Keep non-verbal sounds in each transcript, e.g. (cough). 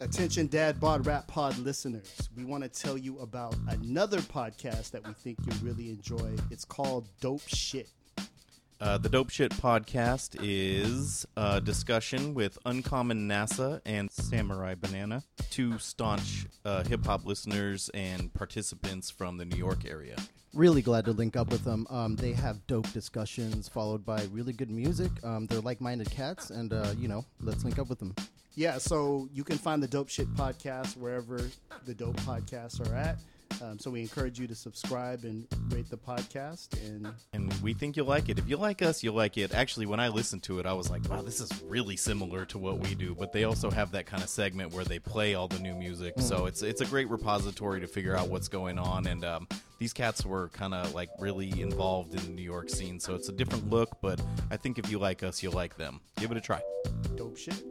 Attention, Dad Bod Rap Pod listeners. We want to tell you about another podcast that we think you'll really enjoy. It's called Dope Shit. Uh, the Dope Shit podcast is a discussion with Uncommon NASA and Samurai Banana, two staunch uh, hip hop listeners and participants from the New York area. Really glad to link up with them. Um, they have dope discussions followed by really good music. Um, they're like minded cats, and, uh, you know, let's link up with them. Yeah, so you can find the Dope Shit podcast wherever the dope podcasts are at. Um, so we encourage you to subscribe and rate the podcast. And And we think you'll like it. If you like us, you'll like it. Actually, when I listened to it, I was like, wow, this is really similar to what we do. But they also have that kind of segment where they play all the new music. So it's it's a great repository to figure out what's going on. And um, these cats were kind of like really involved in the New York scene. So it's a different look. But I think if you like us, you'll like them. Give it a try. Dope Shit.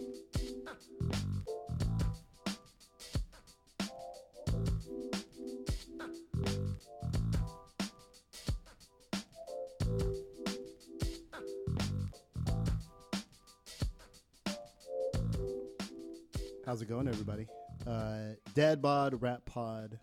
How's it going, everybody? Uh, Dad Bod Rap Pod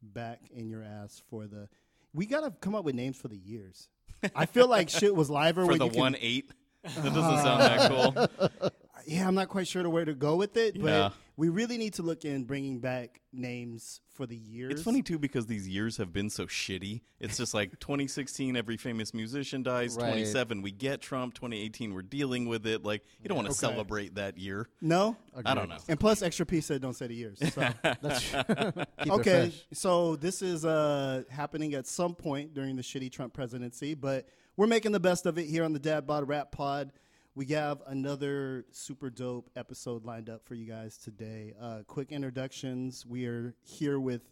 back in your ass for the. We gotta come up with names for the years. I feel like shit was liver (laughs) For when the you can- one eight. (laughs) That doesn't sound that cool. (laughs) yeah, I'm not quite sure to where to go with it, but Yeah. we really need to look in bringing back names for the years. It's funny too because these years have been so shitty. It's just like (laughs) 2016, every famous musician dies. Right. 27, we get Trump. 2018, we're dealing with it. Like you don't want to Okay. celebrate that year. No, I don't know. and plus, extra P said don't say the years. So. That's Keep it okay, fresh. so this is uh, happening at some point during the shitty Trump presidency, but we're making the best of it here on the Dad Bod Rap Pod. We have another super dope episode lined up for you guys today. Uh, quick introductions. We are here with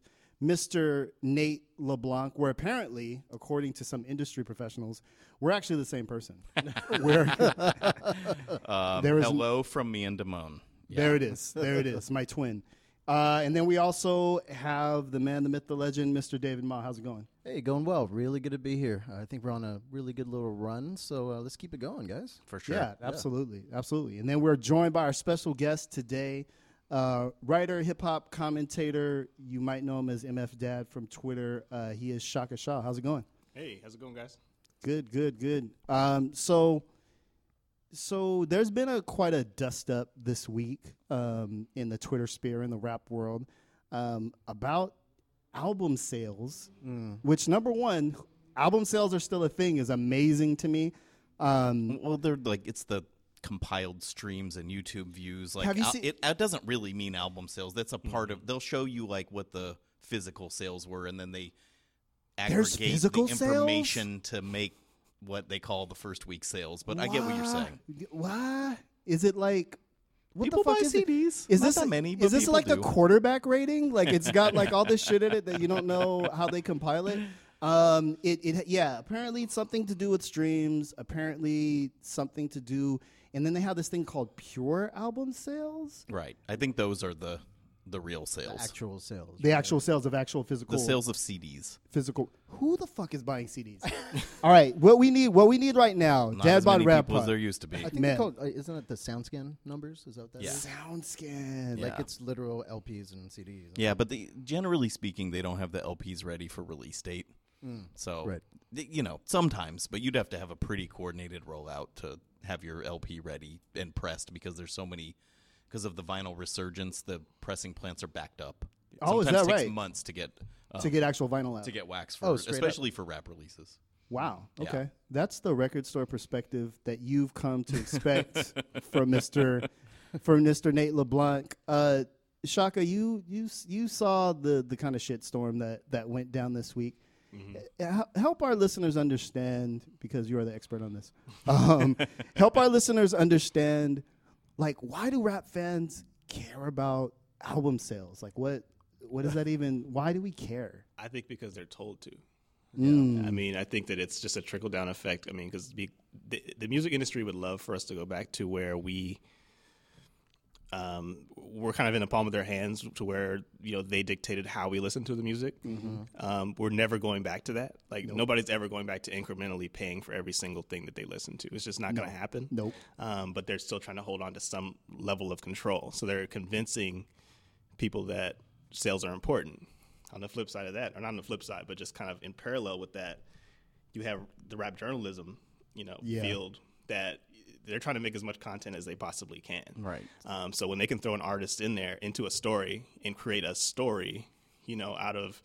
Mr. Nate LeBlanc, where apparently, according to some industry professionals, we're actually the same person. (laughs) (laughs) Um, There is- hello from me and Damone. There it is. There it is. My twin. Uh, and then we also have the man, the myth, the legend, Mr. David Ma. How's it going? Hey, going well. Really good to be here. I think we're on a really good little run, so uh, let's keep it going, guys. For sure. Yeah, absolutely, absolutely. And then we're joined by our special guest today, uh, writer, hip hop commentator. You might know him as MF Dad from Twitter. Uh, he is Shaka Shaw. How's it going? Hey, how's it going, guys? Good, good, good. Um, so, so there's been a quite a dust up this week um, in the Twitter sphere in the rap world um, about album sales. Which number one, album sales are still a thing is amazing to me. Um, Well, they're like it's the compiled streams and YouTube views. Like al- it, it doesn't really mean album sales. That's a part of. They'll show you like what the physical sales were, and then they aggregate the sales? information to make what they call the first week sales. But I get what you're saying. Why is it like? What People the fuck buy is? CDs. Is Not this that a- many, Is this like the do. quarterback rating? Like it's got (laughs) like all this shit in it that you don't know how they compile it. Um, it, it yeah. Apparently, it's something to do with streams. Apparently, something to do, and then they have this thing called pure album sales. Right. I think those are the the real sales. Actual sales. The actual sales of actual physical. the sales of CDs. Physical. Who the fuck is buying CDs? (laughs) all right, what we need, what we need right now, Not Dad as Bod many Rap people as there used to be. I think Man. they're called, uh, isn't it the SoundScan numbers? Is that what that Yeah. is? SoundScan. Yeah. Like it's literal LPs and CDs. Yeah, but they, generally speaking, they don't have the LPs ready for release date. So, Right. th- you know, sometimes, but you'd have to have a pretty coordinated rollout to have your LP ready and pressed because there's so many. Because of the vinyl resurgence, the pressing plants are backed up. Oh, is Sometimes that takes right? months to get uh, to get actual vinyl out. to get wax for, Oh, straight especially for rap releases. Wow. Yeah. Okay. That's the record store perspective that you've come to expect (laughs) from Mr. from Mr. Nate LeBlanc. Uh, Shaka, you you you saw the the kind of shitstorm that that went down this week. Uh, hel- Help our listeners understand because you are the expert on this. Um, help our listeners understand, like, why do rap fans care about album sales? Like, what what does that even? Why do we care? I think because they're told to. Mm. I mean, I think that it's just a trickle down effect. I mean, because the, the music industry would love for us to go back to where we um, we're kind of in the palm of their hands to where you know they dictated how we listen to the music. Um, we're never going back to that. Like nobody's ever going back to incrementally paying for every single thing that they listen to. It's just not going to happen. Nope. Um, but they're still trying to hold on to some level of control. So they're convincing people that sales are important. On the flip side of that, or not on the flip side, but just kind of in parallel with that, you have the rap journalism, you know, Yeah. field that they're trying to make as much content as they possibly can. Right. Um, so when they can throw an artist in there into a story and create a story, you know, out of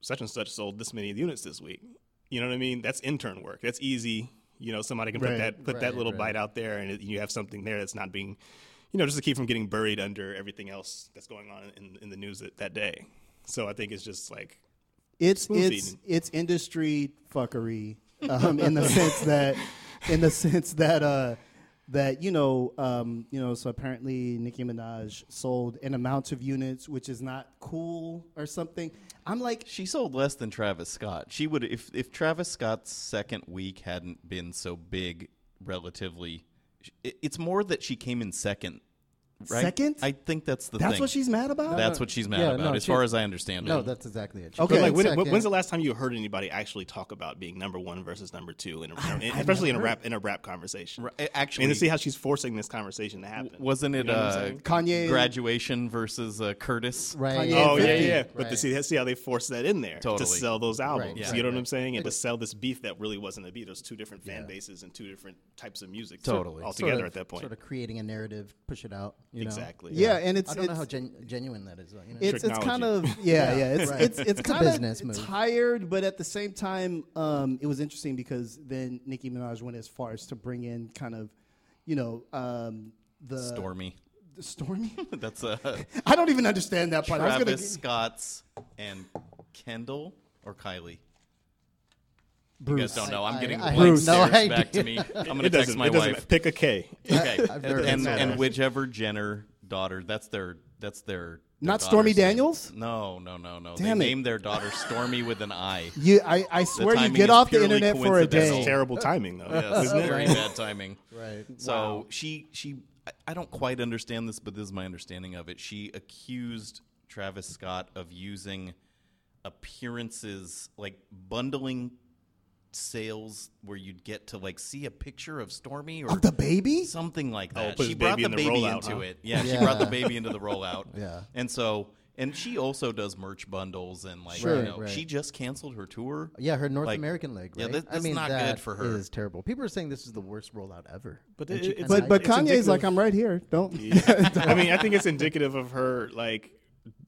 such and such sold this many units this week, you know what I mean? That's intern work. That's easy. You know, somebody can put Right, that put that little right. bite out there, and it, you have something there that's not being, you know, just to keep from getting buried under everything else that's going on in, in the news that, that day. So I think it's just like It's it's feeding. it's industry fuckery um, in the (laughs) sense that in the (laughs) sense that uh that you know um you know so apparently Nicki Minaj sold an amount of units which is not cool or something. I'm like She sold less than Travis Scott. She would if if Travis Scott's second week hadn't been so big relatively it- it's more that she came in second. Right? Second? I think that's the thing. that's thing. what she's mad about. That's what she's mad Yeah, about, no, as she- far as I understand it. No, that's exactly it. She Okay. came like, in when, second. when's the last time you heard anybody actually talk about being number one versus number two, in a, in- especially in a rap in a rap conversation? Right, actually, and to see how she's forcing this conversation to happen. wasn't it You know what I'm uh, saying? Kanye- graduation versus uh, Curtis? right? Kanye Oh yeah, 50. yeah. But to Right. see see how they force that in there to Totally. sell those albums. Right, You know what I'm saying? And to sell this beef that really wasn't a beef. There's two different fan bases and two different types of music Totally. all Sort together of- at that point. Sort of creating a narrative, push it out. You know? exactly. yeah, and it's I don't know how gen- genuine that is. though, You know? it's it's kind of Technology. yeah yeah it's Right. it's it's It's kind of business move. tired but at the same time um it was interesting because then Nicki Minaj went as far as to bring in kind of you know um the Stormy. the Stormy (laughs) That's a. (laughs) I don't even understand that part I was gonna Travis Scott's and Kendall or Kylie. You guys don't know. I'm getting I- blank Bruce. stares No back to me. (laughs) I'm gonna text doesn't, my it doesn't wife. pick a K. (laughs) Okay, and, and whichever Jenner daughter, that's their that's their. their Not daughter's Stormy name. Daniels? No, no, no, no. Damn they it. named their daughter Stormy with an I. (laughs) you I, I swear you get off the internet for a day That's terrible timing though. Yes, very bad timing. right. So she she I, I don't quite understand this, but this is my understanding of it. She accused Travis Scott of using appearances like bundling sales where you'd get to like see a picture of Stormy or of the baby something like Oh, that. put she his brought baby the in the baby rollout, into huh? it. Yeah, she brought the baby into the rollout. (laughs) Yeah. And so and she also does merch bundles and like Sure. you know, Right. she just canceled her tour. Yeah, her North Like, American leg. yeah, Right? that- I that's mean, not good that for her. Is terrible. People are saying this is the worst rollout ever. But And it- she it's- kinda but but it's Kanye's indicative- like I'm right here don't (laughs) I mean, I think it's indicative of her like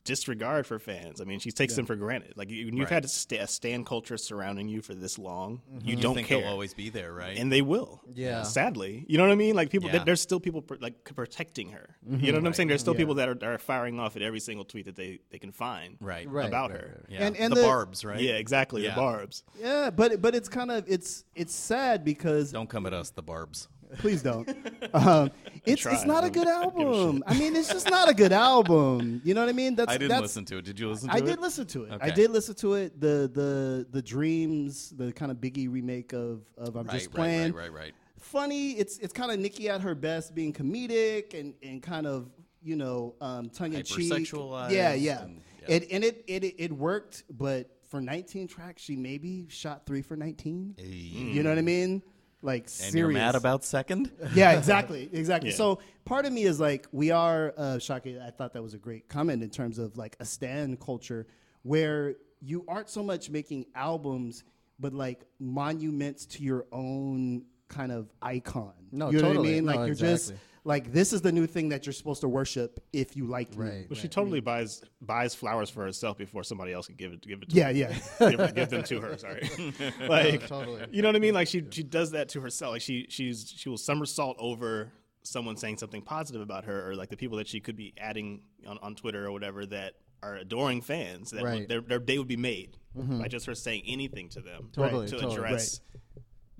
disregard for fans. I mean, she takes them for granted. Like you, when you've Right. had a, sta a stan culture surrounding you for this long, mm-hmm. you You don't think care, they'll always be there, right? and they will. Yeah. sadly, you know what I mean. Like people, Yeah. there- there's still people pr- like protecting her. You mm-hmm. know what I'm saying? There's still people that are, are firing off at every single tweet that they they can find right. Right, about right, her. right, Yeah. And- and the, the- barbs, right? Yeah, exactly. Yeah. The barbs. yeah but but it's kind of it's it's sad because Don't come at us, the barbs. Please don't. (laughs) Um, it's it's not a good don't give a album. I mean, it's just not a good album. You know what I mean? That's I didn't that's, listen to it. Did you listen to I it? did listen to it. I did listen to it. The the the dreams, the kind of Biggie remake of of I'm Right, just playing. right, right, right. Funny. It's it's kind of Nicki at her best, being comedic and and kind of you know um, tongue in cheek. Yeah, yeah. and- yeah. It, and it, it it worked, but for 19 tracks, she maybe shot three for 19. You know what I mean? Like And serious. you're mad about second? (laughs) Yeah, exactly, exactly. Yeah. So part of me is like, we are uh, Shaka. I thought that was a great comment in terms of like a stan culture where you aren't so much making albums, but like monuments to your own kind of icon. No, you know what I totally. mean? Like No, you're just exactly. Like this is the new thing that you're supposed to worship if you like me. Right. She totally buys buys flowers for herself before somebody else can give it give it. To Yeah, her. yeah. (laughs) give, give them to her. Sorry, (laughs) (laughs) like totally. you know what I mean. Like she she does that to herself. Like she she's she will somersault over someone saying something positive about her, or like the people that she could be adding on, on Twitter or whatever that are adoring fans. That Right. their their day would be made mm-hmm. by just her saying anything to them Totally, to totally. address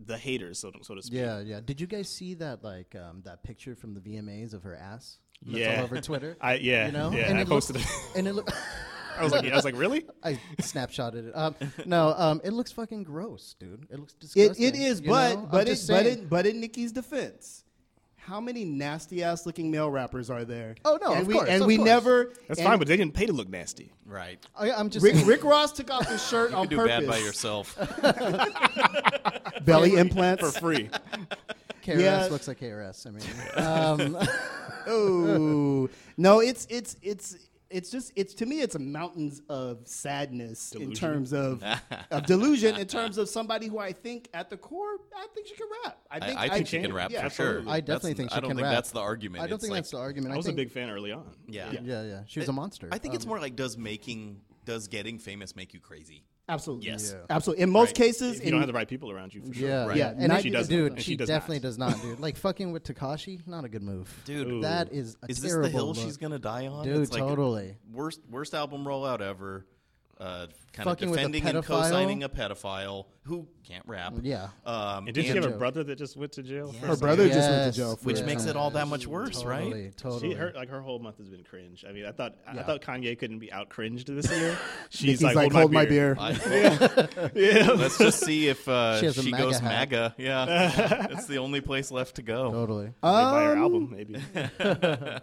the haters, so to, so to speak. Yeah, yeah. Did you guys see that like um, that picture from the VMAs of her ass? That's Yeah. all over Twitter. (laughs) I yeah you know, yeah. and I it posted looks, it. (laughs) and it look. I was like I was like really. (laughs) I snapshotted it. Um, no, um, it looks fucking gross, dude. It looks It, disgusting. it is, but know? But it, but saying. in but in Nicki's defense, how many nasty ass looking male rappers are there? Oh, no, and of we course, and of we course. never. That's fine, but they didn't pay to look nasty. Right. I, I'm just Rick, Rick Ross took off his (laughs) shirt You on can do purpose. bad by yourself. (laughs) (laughs) Belly implants For free. KRS Yeah. looks like KRS. I mean, um, Oh no, it's it's it's it's just it's to me it's mountains of sadness in terms of (laughs) of delusion in terms of somebody who I think at the core I think she can rap. I I, think I she can. can rap Yeah, for sure. I definitely That's- think she can rap. I don't can think rap. that's the argument. I don't It's think like- that's the argument. I was think, a big fan early on. Yeah. Yeah, yeah. She was a monster. I think it's Um, more like does making does getting famous make you crazy? Absolutely Yes. Yeah. absolutely in most Right. cases If you in- don't have the right people around you, for sure. Yeah, Right. yeah, Yeah, and not- I, she doesn't. dude, she, she does definitely not. does not, dude. Like (laughs) fucking with Tekashi, not a good move, Dude. That is a Is this the hill look. she's gonna die on? Dude, It's like totally. worst worst album rollout ever. Uh, kind Fucking of with defending and co-signing a pedophile who can't rap. Yeah. Um, And did she have a brother that just went to jail? for her something? brother just went to jail for Which it. makes it all that much worse, right? Totally, totally. She, her, like her whole month has been cringe. I mean, I thought Yeah. I thought Kanye couldn't be out cringed this year. (laughs) She's like, hold my beer. I- (laughs) (laughs) Let's just see if uh, She has she MAGA goes hat. MAGA. Yeah, it's the only place left to go. totally. They buy her Um, album, maybe. Gosh.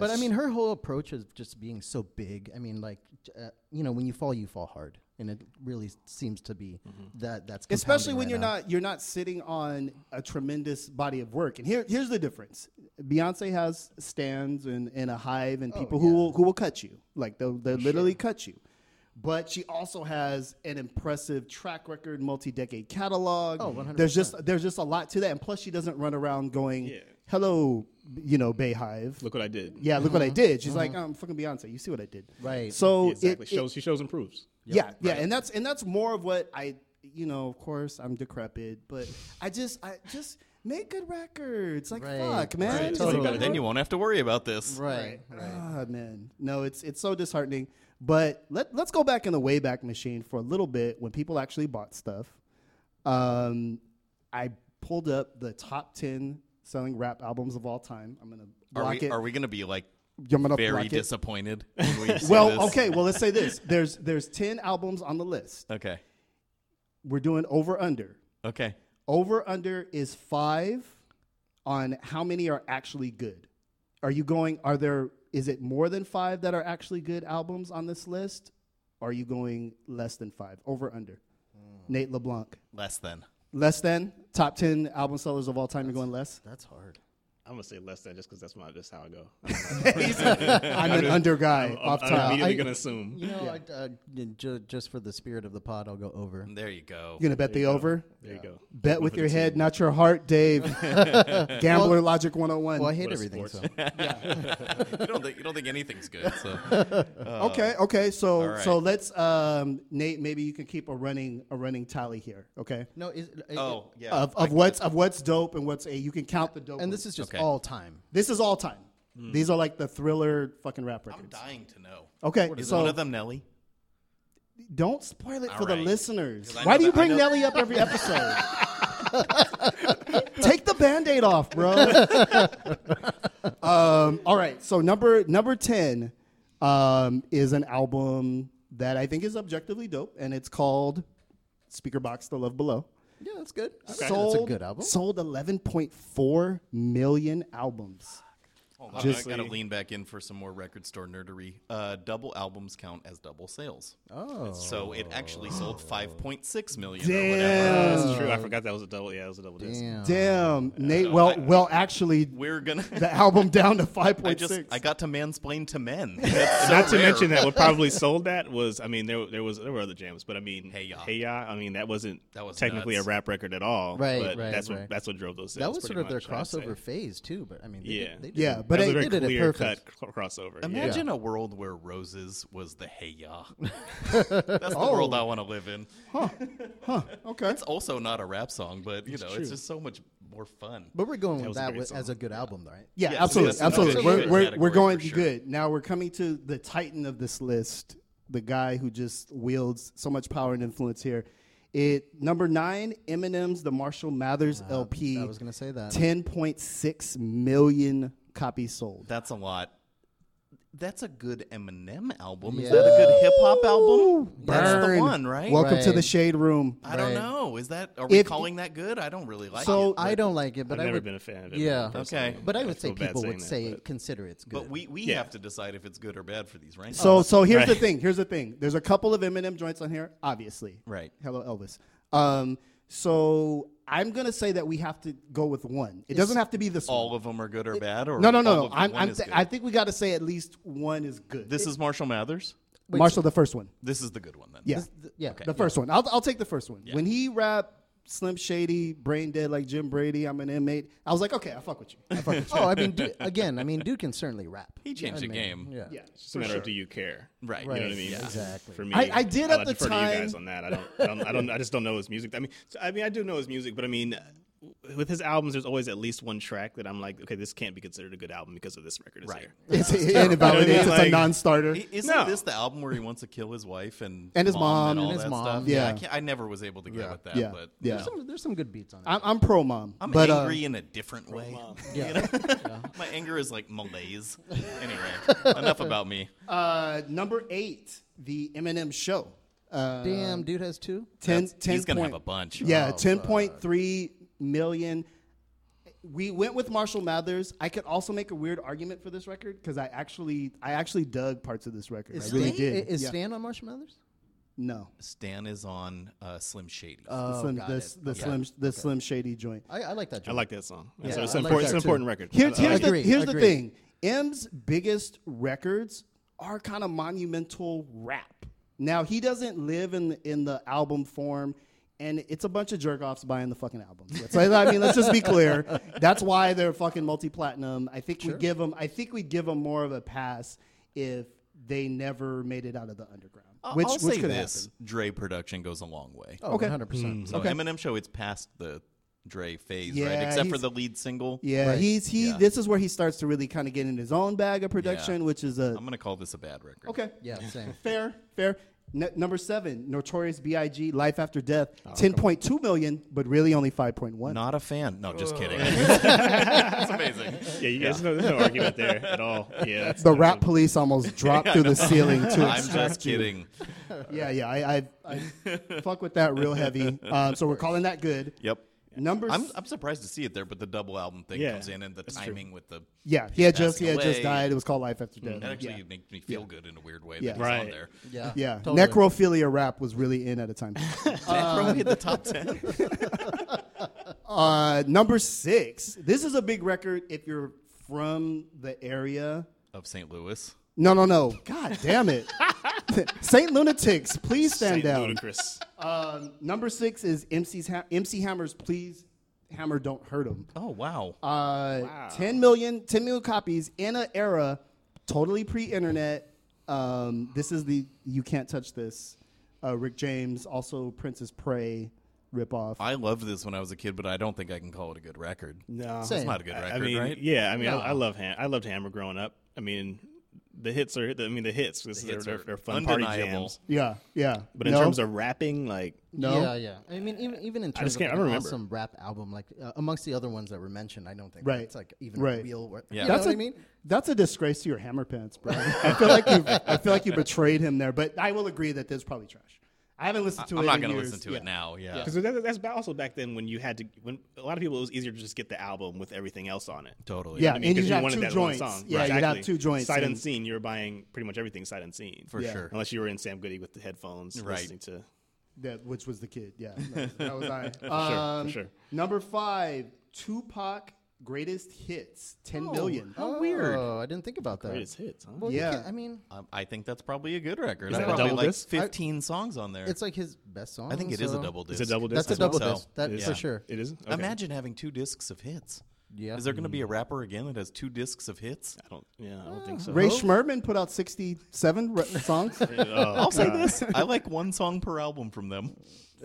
But I mean, her whole approach is just being so big. I mean, like, uh, you know, when you fall, you fall hard, and it really seems to be mm-hmm. that. That's especially when right you're now. not you're not sitting on a tremendous body of work. And here here's the difference: Beyonce has stans and, and a hive and oh, people who Oh, yeah. will who will cut you, like they'll they will literally cut you. But she also has an impressive track record, multi-decade catalog. Oh, 100%. There's just there's just a lot to that, and plus she doesn't run around going, Yeah. "Hello, you know, Beyhive." Look what I did. yeah, look what I uh-huh. did. She's like, uh-huh. I'm fucking Beyonce. You see what I did, Right. So exactly. it- it- shows she shows and proves. Yeah, yeah, and that's and that's more of what I, you know, of course I'm decrepit, but I just I just make good records. Like Right, fuck, man. right, totally. like- Then you won't have to worry about this. right, right. Ah, man. No, it's it's so disheartening. But let let's go back in the wayback machine for a little bit when people actually bought stuff. Um, I pulled up the top ten selling rap albums of all time. I'm gonna Are we it. are we going to be like I'm gonna very block it. disappointed? (laughs) When Well, this? okay. Well, let's say this. (laughs) There's there's ten albums on the list. Okay. We're doing over under. Okay. Over under is five on how many are actually good. Are you going? Are there? Is it more than five that are actually good albums on this list? Are you going less than five? Over under. Hmm. Nate LeBlanc. Less than. Less than top ten album sellers of all time. You're going less. That's hard. I'm gonna say less than just because that's my just how I go. (laughs) (laughs) (laughs) I'm an under guy I'm, off I'm top. immediately I- gonna assume. You know, I, uh, ju- just for the spirit of the pod, I'll go over. There you go. You gonna bet the There you go. over? There you go. Bet One with your head, team. not your heart, Dave. Gambler logic 101. Well, I hate What everything. sport. So you don't think you don't think anything's good. So okay, okay. So all right. so let's um, Nate. Maybe you can keep a running a running tally here. Okay. no, is, oh yeah. Of, of what's of what's dope and what's a you can count the dope. and this is just Okay. all time. this is all time. These are like the thriller fucking rap records. I'm dying to know. Okay, Is so one of them Nelly? don't spoil it All for the right. listeners. 'Cause I Why know do you that- I bring know- Nelly up every (laughs) episode? (laughs) Take the band-aid off, bro. (laughs) um, all right, so number number ten um, is an album that I think is objectively dope, and it's called Speakerboxxx: The Love Below. Yeah, that's good. Sold, that's a good album. Sold 11.4 million albums. Hold on, Just- I gotta lean back in for some more record store nerdery. Uh, double albums count as double sales. Oh, So it actually sold 5.6 million or Damn. whatever. That's true. I forgot that was a double. Yeah, it was a double disc. damn. Damn, Nate. Well, well, actually, We're gonna. (laughs) the album down to 5.6. I just I got to mansplain to men. (laughs) That's so Not to rare. mention that what (laughs) probably sold that was I mean there there was there were other jams but I mean Hey Ya. Hey Ya I mean that wasn't That was technically nuts. a rap record at all Right, but right, that's what that's what drove those sales That was pretty sort of their much, I'd say. crossover phase too. But I mean, they Yeah. did, they did Yeah, it. But that was I- a very they did it clear cut perfect. cl- crossover yeah. Imagine a world where roses was the hey ya. (laughs) (laughs) That's the world I want to live in. Oh. Huh. Huh. Okay. It's also not a rap song, but you know, true. it's just so much more fun. But we're going That with was a that great with, as a good album, right? Yeah, Yes, absolutely, that's absolutely. another We're, good we're, we're going for sure. good. Now we're coming to the titan of this list, the guy who just wields so much power and influence here. It number nine, Eminem's The Marshall Mathers LP. I was gonna say that. ten point six million copies sold. That's a lot. That's a good Eminem album. Yeah. Is that a good hip hop album? That's the Burn. one, right? Welcome to the shade room. I don't Right. know. Is that are we If- calling that good? I don't really like it. So- it. I don't like it, but I've I never would. been a fan of it. Yeah. Okay. But I I would say feel bad people would saying say that, but- consider it's good. But we, we Yeah. have to decide if it's good or bad for these rankings. So so here's the Right. thing. Here's the thing. There's a couple of Eminem joints on here, obviously. Right. Hello, Elvis. Um, so I'm gonna say that we have to go with one. It doesn't have to be this all one. of them are good or bad, or No, no, no, no. I'm, I'm th- I think we got to say at least one is good. this is Marshall Mathers. Wait, Marshall, the first one. This is the good one then. Yeah, This- th- yeah. the first one. I'll I'll take the first one. Yeah. When he rapped Slim Shady, brain dead like Jim Brady. I'm an inmate. I was like, okay, I fuck with you. I fuck with (laughs) you. oh, I mean, dude, again, I mean, dude can certainly rap. He changed I the mean, game. Yeah. yeah, It's just a matter of do you care? Right. You know what I mean? Yeah. Exactly. For me, I- I did at I'll the defer to you time- guys on that. I don't, I don't, I don't, I just don't know his music. I mean, I mean, I do know his music, but I mean, with his albums, there's always at least one track that I'm like, okay, this can't be considered a good album because of this record is Right. here. (laughs) It's, (laughs) it You know invalidates. I mean? It's a Like- non-starter. Isn't No. this the album where he wants to kill his wife and And his mom. and all And his that mom. stuff? Yeah. I, can't, I never was able to get Yeah. with that. Yeah. But Yeah. There's some, there's some good beats on it. I'm, I'm pro mom. I'm but, uh, angry in a different way. (laughs) yeah. My anger is like malaise. anyway, enough about me. Uh, number eight, the Eminem Show. Uh, Damn, dude has two. 10, That's- 10 he's gonna point- have a bunch. Yeah, Oh, ten point three million. We went with Marshall Mathers. I could also make a weird argument for this record because I actually, I actually dug parts of this record. Is I really Stan, did. Is Yeah. Stan on Marshall Mathers? No, Stan is on uh, Slim Shady. the Oh, slim, got the, it. the Okay. slim, the Slim Shady joint. I, I like that. I like that song. Yeah, so it's, an like important, that it's an too. important record. Here's, I- I here's, like the, here's the thing. M's biggest records are kind of monumental rap. Now he doesn't live in the, in the album form, and it's a bunch of jerk offs buying the fucking albums. Let's- I mean, let's just be clear. That's why they're fucking multi platinum. I think we give them. I think we give them more of a pass if they never made it out of the underground. I'll- which I'll which say could this: happen. Dre production goes a long way. Oh, Okay. 100%. So mm-hmm. Okay. Eminem show, it's past the Dre phase, Yeah, right? Except for the lead single. Yeah, Right. he's he. Yeah. This is where he starts to really kind of get in his own bag of production, which is a I'm gonna call this a bad record. okay. Yeah, same. Fair, fair. N- number seven, Notorious B.I.G. Life After Death, Oh, ten point two million, but really only five point one. Not a fan. No, just Oh. kidding. (laughs) That's amazing. (laughs) Yeah, you guys, know There's no argument there at all. (laughs) Yeah, The rap good. police almost dropped through the ceiling to I'm extract just you. kidding. Yeah, yeah, I, I, I fuck with that real heavy. Um, so we're calling that good. Yep. Number, I'm, s- I'm surprised to see it there, but the double album thing Yeah, comes in and the that's true. timing with the yeah, he had just he had just died. It was called Life After Death. that actually yeah. makes me feel good in a weird way Yeah. that he's on Right. there. Yeah. Yeah, Totally. necrophilia rap was really in at a time. (laughs) Necro hit the top ten. (laughs) uh, number six. This is a big record if you're from the area. of St. Louis. No, no, no. God damn it. (laughs) Saint Lunatics, please stand Saint down. Ludacris. Um, number six is MC's ha- MC Hammer's Please Hammer Don't Hurt Him. Oh wow. Uh, 10 million, 10 million copies in an era totally pre-internet. Um, this is the You Can't Touch This. Uh, Rick James, also Prince's Pray ripoff. I loved this when I was a kid, but I don't think I can call it a good record. No, Same. It's not a good record, I mean, right? yeah. I mean, No. I, I love Ham- I loved Hammer growing up. I mean, the hits are. I mean, the hits. This hits they're, are they're, they're fun party jams. yeah, yeah. But in No? terms of rapping, like no. Yeah, yeah. I mean, even even in I terms just of can't- like I remember. awesome rap album, like uh, amongst the other ones that were mentioned, I don't think Right. it's like even Right. real. wor- Yeah. You That's know a, what I mean? That's a disgrace to your hammer pants, bro. I feel like you. I feel like you betrayed him there, but I will agree that this is probably trash. I haven't listened to it. I'm not going to listen to Yeah. it now. Yeah. because that, that's also back then when you had to. When a lot of people, it was easier to just get the album with everything else on it. Totally. Yeah, I mean, and 'cause you'd you have wanted two that joints. one song. Yeah, you'd have exactly. two joints Sight and- unseen, you were buying pretty much everything sight unseen. For Yeah. sure. Unless you were in Sam Goody with the headphones, Right. listening to. That which was the kid. Yeah, (laughs) that, that was I. for Um, sure. Number five, Tupac greatest hits, ten million. How weird. Oh, I didn't think about that. Greatest hits, huh? Well, you Yeah. can't- I mean, Um, I think that's probably a good record. Is I that a probably double like disc? 15 songs on there. it's like his best song. I think it is so- a double disc. Is it double disc? That's a I think double so. disc. That It is? for sure. It is. Okay. Imagine having two discs of hits. Yeah. Is there going to be a rapper again that has two discs of hits? I don't. Yeah, I don't think so. Rae Sremmurd put out sixty-seven re- songs (laughs) Oh, I'll say God. this: (laughs) I like one song per album from them.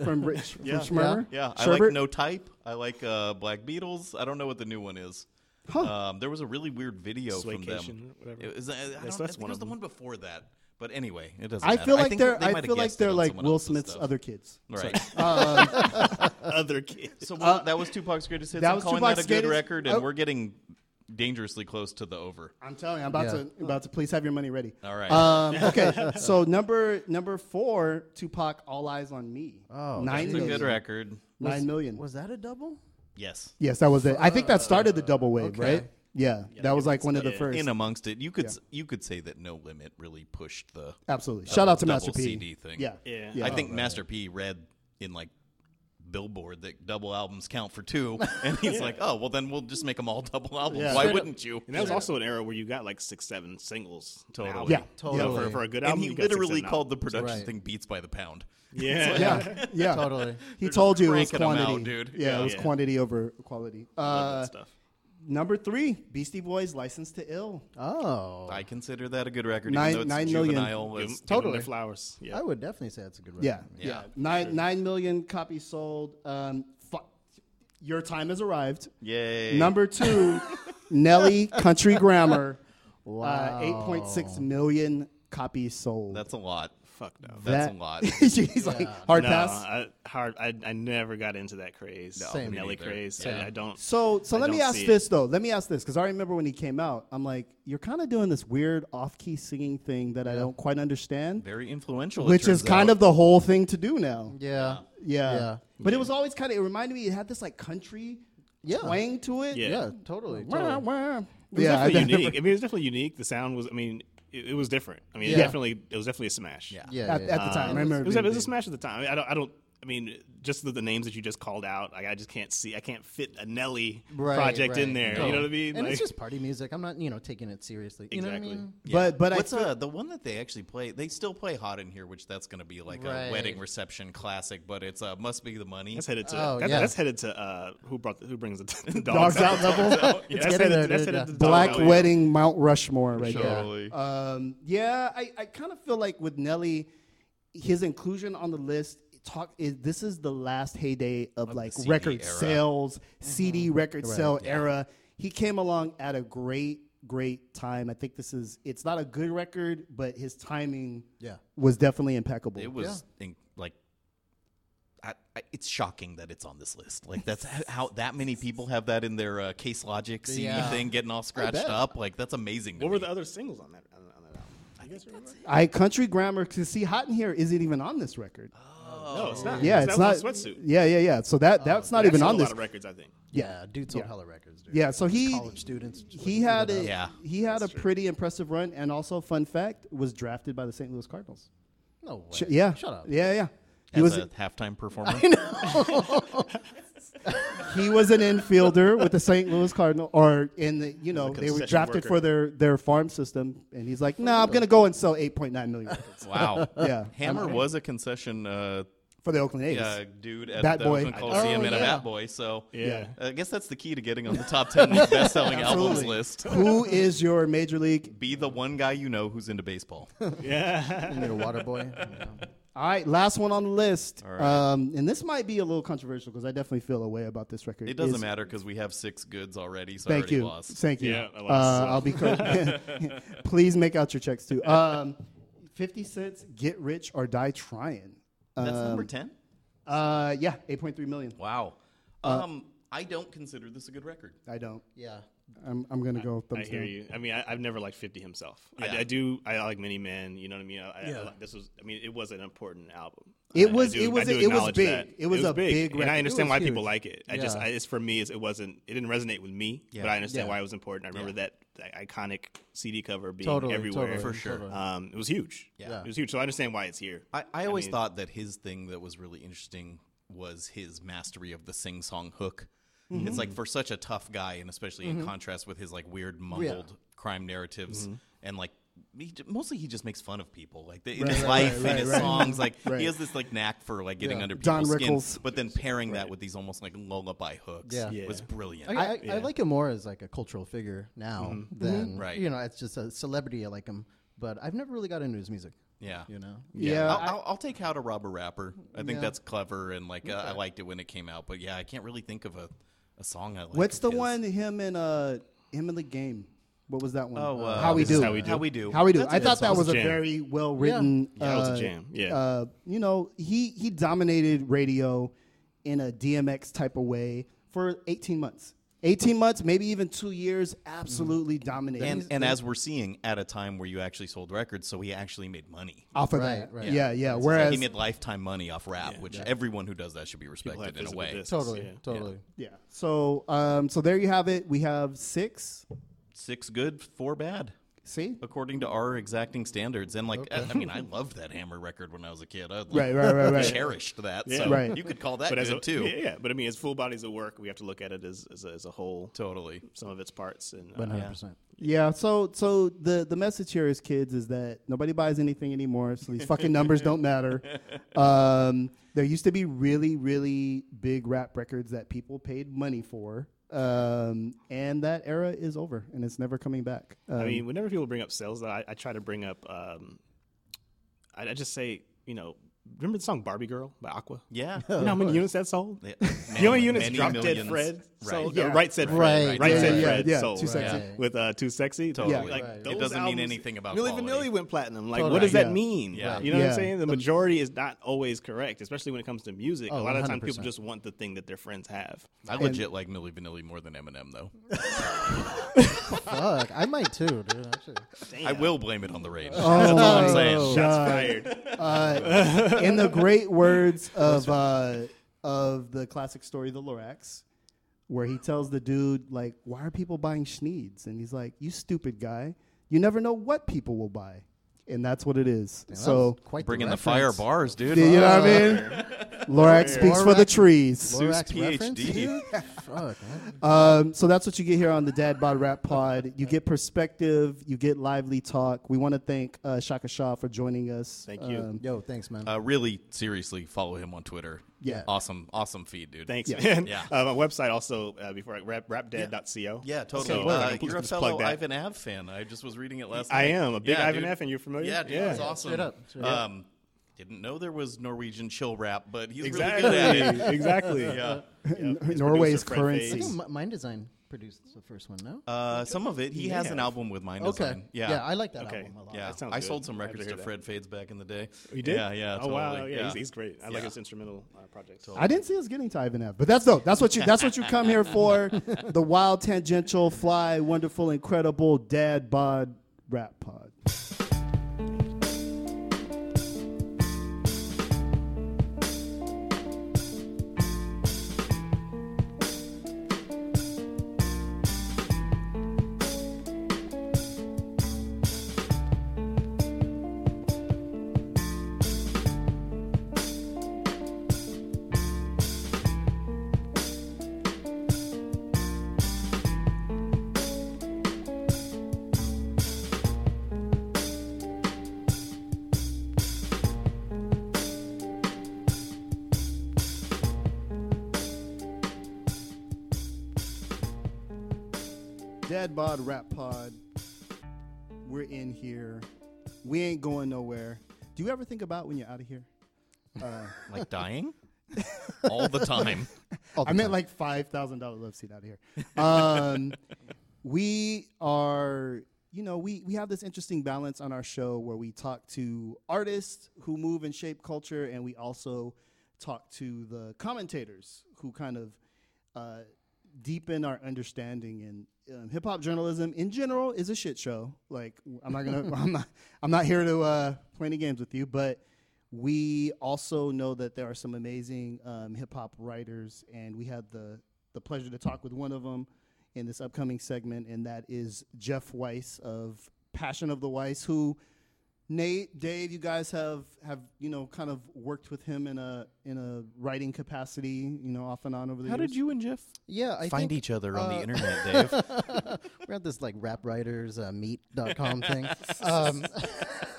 from Rich (laughs) Yeah. from Sremmurd. Yeah, I Sherbert? like No Type. I like uh, Black Beatles. I don't know what the new one is. Huh. Um, there was a really weird video from them. Whatever. It was, uh, I don't, That's- I that's think one it was of the them. one before that. But anyway, it doesn't. I matter. feel like think they're. they I feel like they're like Will Smith's stuff. other kids. Right. (laughs) Other kids. So (laughs) what, that was Tupac's greatest hits. that I'm was calling Tupac's that a good greatest- record, and oh. we're getting dangerously close to the over. I'm telling you, I'm about Yeah. to about to please have your money ready. All right. Um, okay, (laughs) so number number four, Tupac, All Eyez on Me. Oh, nine It's a good million. record. Nine million. Was that a double? Yes. Yes, that was it. I think that started the double wave, okay. right? Yeah, that was like one of the Yeah. first. In amongst it, you could s you could say that No Limit really pushed the Absolutely. Shout out to Master P. CD thing. Yeah, Yeah. yeah. I think Master P read in like Billboard that double albums count for two, (laughs) and he's like, "Oh, well, then we'll just make them all double albums. Yeah. Why wouldn't you?" And that was also an era where you got like six, seven singles. an Totally. album. Yeah. You know, Totally. for, for a good And album, he you got six, literally called the production Right. thing "Beats by the Pound." (laughs) Yeah. yeah, yeah. (laughs) Totally. He They're told you it was cranking 'em out, quantity, dude. Yeah, Yeah. it was quantity over quality. Love Uh, that stuff. Number three, Beastie Boys, "License to Ill." Oh, I consider that a good record, Nine- even though it's nine million. juvenile. Give 'em- It's- totally. flowers. Yeah. I would definitely say that's a good record. Yeah, yeah, Yeah, nine nine million copies sold. Um, fu- your time has arrived. Yay! Number two, Nelly (laughs) Country Grammar. Wow. Uh, 8.6 million copies sold. That's a lot. Fuck no. That's That- a lot. (laughs) He's like hard no, pass. I, hard. I, I never got into that craze. No, Same. Nelly craze. Yeah. I, I don't. So, so I let me ask see it. this though. Let me ask this because I remember when he came out. I'm like, you're kind of doing this weird off-key singing thing that I don't quite understand, Very influential. which is kind out. of the whole thing to do now. Yeah. Yeah, Yeah. but it was always kind of. It reminded me. It had this like country Yeah. twang to it. Yeah. Yeah. Totally. Wah, totally. wah. It was Yeah, I definitely (laughs) never- unique. I mean, it was definitely unique. The sound was. I mean, it, it was different. I mean, it Yeah. definitely. It was definitely a smash. Yeah. Yeah. At, yeah. at the time, I Um, remember it was, it was a big. smash at the time. I, mean, I don't. I don't. I mean, just the, the names that you just called out. Like, I just can't see. I can't fit a Nelly Right, project in there. No. You know what I mean? And like, it's just party music. I'm not, you know, taking it seriously. You know what I Exactly. mean? But but What's I uh, the one that they actually play? They still play "Hot in Here," which that's going to be like a wedding reception classic. But it's uh, "Must Be the Money." that's headed to. Oh, that's, yeah. that's headed to. Uh, who brought? The, who brings the, the (laughs) Dogs dogs, out level. (laughs) Yeah, that's headed, that's headed to Black Dogs Out. Wedding Mount Rushmore right Totally. there. Um, yeah, I, I kind of feel like with Nelly, his inclusion on the list. Talk is this is the last heyday of, the like record era. sales, CD record sale Yeah. era. He came along at a great, great time. I think this is it's not a good record, but his timing Yeah. was definitely impeccable. It was in, like, I, I, it's shocking that it's on this list. Like that's (laughs) how that many people have that in their uh, Case Logic CD Yeah. thing, getting all scratched up. Like that's amazing. to What were me. the other singles on that on, on that album? You guys remember? I country grammar to see hot in here isn't even on this record. No, it's not. yeah, that it's was not. on sweatsuit. Yeah, yeah, yeah. So that that's oh, not That even sold on a this. lot of records, I think. Yeah. Dude sold Yeah. hella records, dude. Yeah, so he College students. just he looking had it a up. Yeah. he had a That's true. pretty impressive run, and also fun fact was drafted by the St. Louis Cardinals. No way. Sh- yeah, Shut up. Yeah, yeah. He As was a halftime performer. (laughs) (laughs) he was an infielder with the St. Louis Cardinal, or in the you know they were drafted worker. for their their farm system, and he's like, no, nah, I'm gonna go and sell 8.9 million records (laughs) wow. Yeah. Hammer was a concession uh, for the Oakland A's. uh, dude at Bat the Boy. Oakland Coliseum Oh, and a. Bat Boy. So Yeah. I guess that's the key to getting on the top ten (laughs) best-selling albums list. (laughs) Who is your major league? Be the one guy you know who's into baseball. Yeah. You need a water boy. Yeah. All right, last one on the list, All right. um, and this might be a little controversial because I definitely feel a way about this record. It doesn't Is- matter because we have six goods already. So I Thank already you. lost. Thank you. Yeah, I lost, uh, so. I'll be cor- (laughs) Please make out your checks too. Um, Fifty cents. Get rich or die trying. That's Um, number ten. Uh, yeah, eight point three million. Wow. um, I don't consider this a good record. I don't. Yeah. I'm, I'm gonna go I thumbs hear down. you. I mean, I, I've never liked Fifty himself. Yeah. I, I do. I like Many Men. You know what I mean? I, I, Yeah. I like- this was. I mean, it was an important album. It was- do- it was- it was big. that. It was a big and. I understand was why people like it. I just, Yeah. I, it's for me. It's, it wasn't. It didn't resonate with me, Yeah. but I understand Yeah. why it was important. I remember that, that iconic CD cover being Totally. everywhere. totally, For sure. totally. Um, it was huge. Yeah. it was huge. So I understand why it's here. I, I always mean- thought that his thing that was really interesting was his mastery of the sing song hook. Mm-hmm. It's like for such a tough guy, and especially in contrast with his like weird mumbled crime narratives, Mm-hmm. and like he, mostly he just makes fun of people, like the, in Right, his right, life right, and right, his right. songs. Like Right. he has this like knack for like getting Yeah. under Don people's skin, Rickles. but then pairing that with these almost like lullaby hooks Yeah. Yeah. was brilliant. I, I, Yeah. I like him more as like a cultural figure now than Right. you know. It's just a celebrity. I like him, but I've never really got into his music. yeah, You know. Yeah, I'll, I- I'll, I'll take How to Rob a Rapper. I think Yeah. that's clever and like uh, I liked it when it came out. But yeah, I can't really think of a, a song I like. What's the one? Him and uh, him in the game. What was that one? Oh, uh, how we This Is do. How We Do. How we do. How we do. That's I a good thought that was a Jam. very well written. Yeah, that was a uh, jam. Yeah. Uh, you know, he he dominated radio in a DMX type of way for 18 months, 18 months, maybe even two years, absolutely dominated. And and as we're seeing at a time where you actually sold records, so he actually made money. off of Right, that, right. yeah, yeah. So Whereas, he made lifetime money off rap, which everyone who does that should be respected in a way. discs, Totally, yeah. totally. yeah. So, um, so there you have it. We have six. Six good, four bad. See, according to our exacting standards. And like, I, I mean, I loved that Hammer record when I was a kid. I like, Right, right, right, right. cherished that. Yeah. So Right. you could call that But good as a, too. Yeah, yeah, but I mean, as full bodies of work, we have to look at it as as a, as a whole. Totally. Some of its parts and uh, One hundred percent. yeah. So, so the the message here is, kids, is that nobody buys anything anymore. So these fucking numbers don't matter. (laughs) Um, there used to be really, really big rap records that people paid money for. Um, and that era is over, and it's never coming back. Um, I mean, whenever people bring up sales, I, I try to bring up. Um, I, I just say, you know, remember the song "Barbie Girl" by Aqua? Yeah. You know how many units that sold? Yeah. You know how many units Many Drop Dead. Fred Right. sold? Yeah. Or Right Said Fred. Right, Right, yeah, Said yeah, Fred yeah, sold. Too Sexy. Right. With uh, Too Sexy? Totally. Like, Right. It doesn't mean anything about Milli quality. Vanilli went platinum. Like, Totally. what does that mean? Yeah. You know what I'm saying? The majority is not always correct, especially when it comes to music. Oh, a lot of times people just want the thing that their friends have. I legit like Milli Vanilli more than Eminem, though. (laughs) Fuck, I might too, dude. Actually. I will blame it on the rage. Oh That's all I'm saying. Shots fired. (laughs) (laughs) In the great words of uh, of the classic story, The Lorax, where he tells the dude like, "Why are people buying Thneeds?" And he's like, "You stupid guy! You never know what people will buy." And that's what it is. Damn, so, quite Bringing the reference. fire bars, dude. you know what I mean? (laughs) Lorax speaks for the trees. Lorax Seuss reference, PhD. (laughs) Fuck. Um, so that's what you get here on the Dad Bod Rap Pod. You get perspective, you get lively talk. We want to thank uh, Shaka Shah for joining us. Thank you. Um, Yo, thanks, man. Uh, really, seriously, follow him on Twitter. Yeah. Awesome, awesome feed, dude. Thanks, Yeah. man. Yeah. Uh, my website also, uh, before I, rap, rapdead.co. Yeah, totally. So, uh, uh, you're a fellow. Ivan Ave fan. I just was reading it last I night. am a big Yeah, Ivan dude. F, and you're familiar? Yeah, dude, yeah. it's awesome. Straight up, straight up. Um, didn't know there was Norwegian chill rap, but he's Exactly. really good at it. (laughs) exactly. Yeah. Yep. (laughs) His Norway's producer, I currency. Faze. think Mndsgn produced the first one, no? Uh, some of it. He has an album with Mind okay. Design. Yeah. Yeah, I like that Okay. album a lot. Yeah, I good. sold some I have to records to. Fredfades back in the day. You did? Yeah, yeah. Oh wow, totally. yeah, He's, he's great. I like his instrumental uh, projects. I didn't see us getting to Ivan Ave, but that's dope. That's what you. That's what you come here for. the wild, tangential, fly, wonderful, incredible dad bod rap pod. Here. We ain't going nowhere. Do you ever think about when you're out of here? Uh, (laughs) Like dying all the time. All the I meant time. like five thousand dollar love seat out of here. Um, (laughs) we are, you know, we we have this interesting balance on our show where we talk to artists who move and shape culture, and we also talk to the commentators who kind of uh, deepen our understanding. And um, hip hop journalism in general is a shit show. Like I'm not gonna, (laughs) I'm not, I'm not here to uh, play any games with you, but we also know that there are some amazing um, hip hop writers, and we had the the pleasure to talk with one of them in this upcoming segment, and that is Jeff Weiss of Passion of the Weiss, who Nate, Dave, you guys have have you know kind of worked with him in a in a writing capacity, you know, off and on over the years. How years. did you and Jeff yeah, I find think, each other on the uh, internet, (laughs) Dave? We're at this like rap writers uh, meet.com thing. (laughs) Um,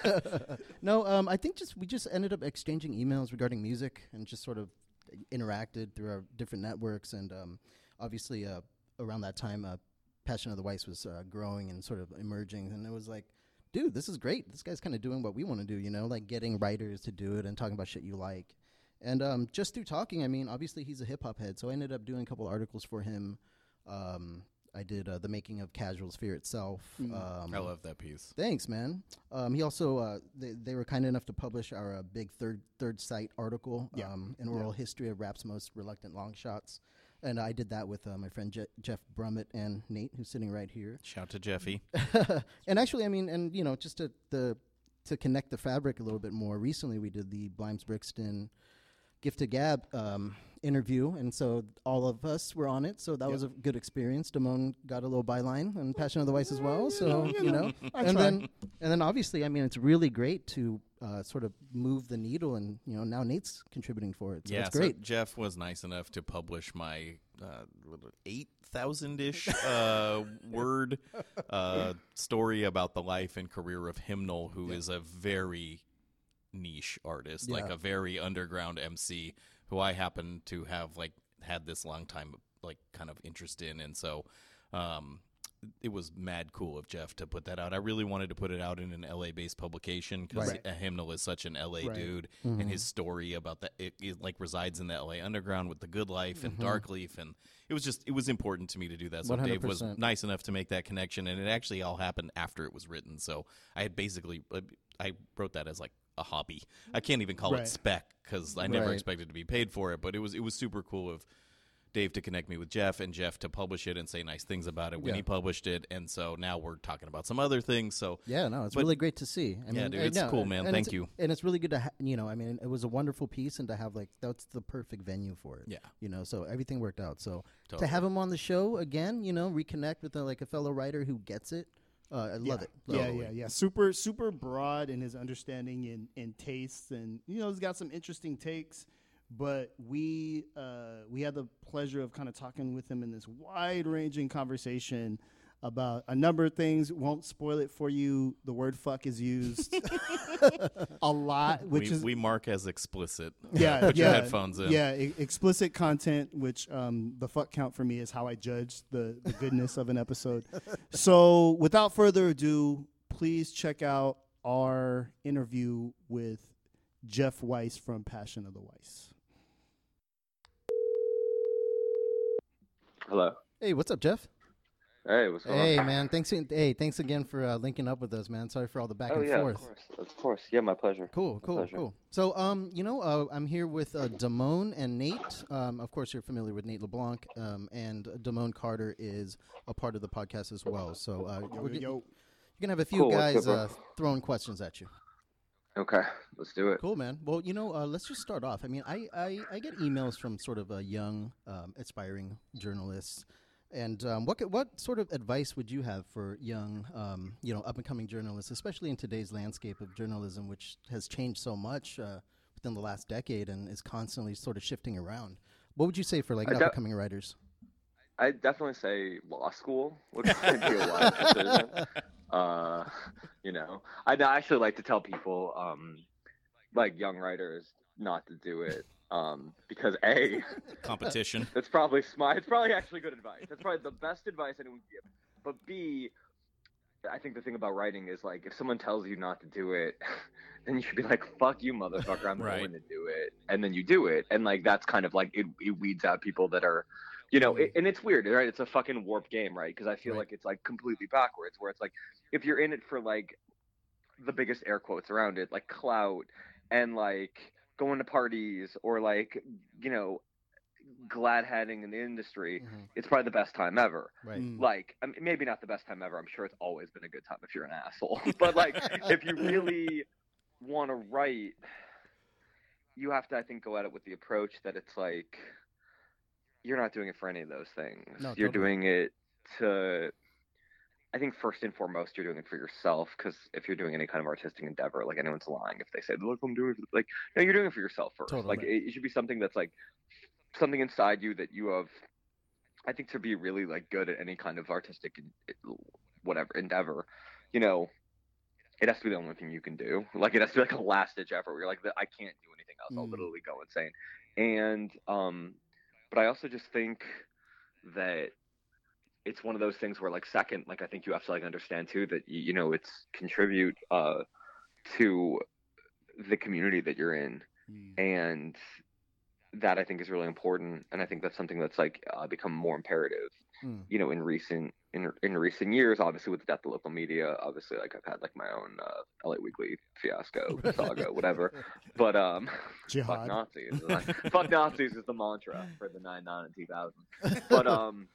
(laughs) no, um, I think just we just ended up exchanging emails regarding music and just sort of interacted through our different networks and um, obviously uh, around that time uh, Passion of the Weiss was uh, growing and sort of emerging and it was like dude this is great this guy's kind of doing what we want to do you know like getting writers to do it and talking about shit you like and um, just through talking I mean obviously he's a hip hop head so I ended up doing a couple articles for him um, I did uh, the making of Casual's Fear Itself. Um, I love that piece. Thanks, man. Um, he also uh, they, they were kind enough to publish our uh, big third third site article, Yeah. um, an oral history of rap's most reluctant long shots. And I did that with uh, my friend Je- Jeff Brummett and Nate, who's sitting right here. Shout to Jeffy. (laughs) and actually, I mean, and you know, just to the to connect the fabric a little bit more. Recently, we did the Blimes Brixton Gift of Gab um, interview, and so all of us were on it. So that was a good experience. Damone got a little byline and Passion of the Weiss as well. So you know, and then and then obviously, I mean, it's really great to uh, sort of move the needle, and you know, now Nate's contributing for it. So yeah, it's great. So Jeff was nice enough to publish my uh, eight thousand ish uh, (laughs) word uh, story about the life and career of Hymnal, who is a very niche artist, like a very underground MC, who I happen to have like had this long time like kind of interest in, and so. Um, it was mad cool of Jeff to put that out. I really wanted to put it out in an LA based publication because Right. a hymnal is such an LA Right. dude, and his story about that it, it like resides in the LA underground with the Good Life and Darkleaf, and it was just it was important to me to do that. So Dave was nice enough to make that connection, and it actually all happened after it was written. So I had basically uh, I wrote that as like a hobby. I can't even call Right. it spec because I never Right. expected to be paid for it, but it was it was super cool of. Dave to connect me with Jeff and Jeff to publish it and say nice things about it when Yeah. he published it. And so now we're talking about some other things. So Yeah, no, it's But- really great to see. I Yeah, mean, dude, uh, it's no, cool, man. Thank you. And it's really good to, ha- you know, I mean, it was a wonderful piece, and to have like that's the perfect venue for it. Yeah. you know, so everything worked out. So Totally. to have him on the show again, you know, reconnect with a, like a fellow writer who gets it. Uh, I love it. Love Yeah, it. yeah, yeah. Super, super broad in his understanding and, and tastes, and you know, he's got some interesting takes. But we uh, we had the pleasure of kind of talking with him in this wide ranging conversation about a number of things. Won't spoil it for you. The word "fuck" is used (laughs) a lot, which we, is we mark as explicit. yeah, (laughs) Put yeah, your headphones in. Yeah, e- explicit content, which um, the fuck count for me is how I judge the, the goodness of an episode. (laughs) So, without further ado, please check out our interview with Jeff Weiss from Passion of the Weiss. Hello. Hey, what's up, Jeff? Hey, what's going Hey, on? man. Thanks. Hey, thanks again for uh, linking up with us, man. Sorry for all the back oh and yeah, forth. of course, of course. Yeah, my pleasure. Cool, cool, pleasure. cool. So, um, you know, uh, I'm here with uh, Damone and Nate. Um, of course, you're familiar with Nate LeBlanc, um, and Damone Carter is a part of the podcast as well. So, uh, we're Yo, you're gonna have a few Cool, guys up, uh, throwing questions at you. Okay, let's do it. Cool, man. Well, you know, uh, let's just start off. I mean, I, I, I get emails from sort of uh, young, um, aspiring journalists. And um, what, what sort of advice would you have for young, um, you know, up and coming journalists, especially in today's landscape of journalism, which has changed so much uh, within the last decade and is constantly sort of shifting around? What would you say for like up and coming writers? I definitely say law school would (laughs) be a wise decision. Uh, you know, I I actually like to tell people, um, like young writers, not to do it. Um, because a, (laughs) Competition. That's probably smart. It's probably actually good advice. That's probably the best advice anyone can give. But B, I think the thing about writing is like if someone tells you not to do it, (laughs) then you should be like, "Fuck you, motherfucker! I'm Right. going to do it," and then you do it, and like that's kind of like it, it weeds out people that are, you know, it, and it's weird, right? It's a fucking warped game, right? Because I feel Right. like it's like completely backwards, where it's like if you're in it for like the biggest air quotes around it, like clout and like going to parties or like you know glad hatting in the industry, Mhm. it's probably the best time ever. Right. Mm. Like, I mean, maybe not the best time ever. I'm sure it's always been a good time if you're an asshole. (laughs) but like, if you (laughs) really want to write, you have to, I think, go at it with the approach that it's like you're not doing it for any of those things. No, you're totally. doing it to. I think first and foremost, you're doing it for yourself. Because if you're doing any kind of artistic endeavor, like anyone's lying if they say, "Look, I'm doing it," like, no, you're doing it for yourself first. Totally. Like, it, it should be something that's like something inside you that you have I think to be really like good at any kind of artistic whatever endeavor, you know, it has to be the only thing you can do. Like it has to be like a last ditch effort where you're like, I can't do anything else. I'll Mm. literally go insane. And um, but I also just think that it's one of those things where like second, like I think you have to like understand too that you, you know it's contribute uh to the community that you're in Mm. and that I think is really important, and I think that's something that's like uh, become more imperative, Mm. you know, in recent in in recent years, obviously with the death of local media, obviously like I've had like my own uh, LA Weekly fiasco, saga, (laughs) whatever. But um, (laughs) fuck. Nazis. (laughs) fuck Nazis is the mantra for the nine nine and two thousand. But um,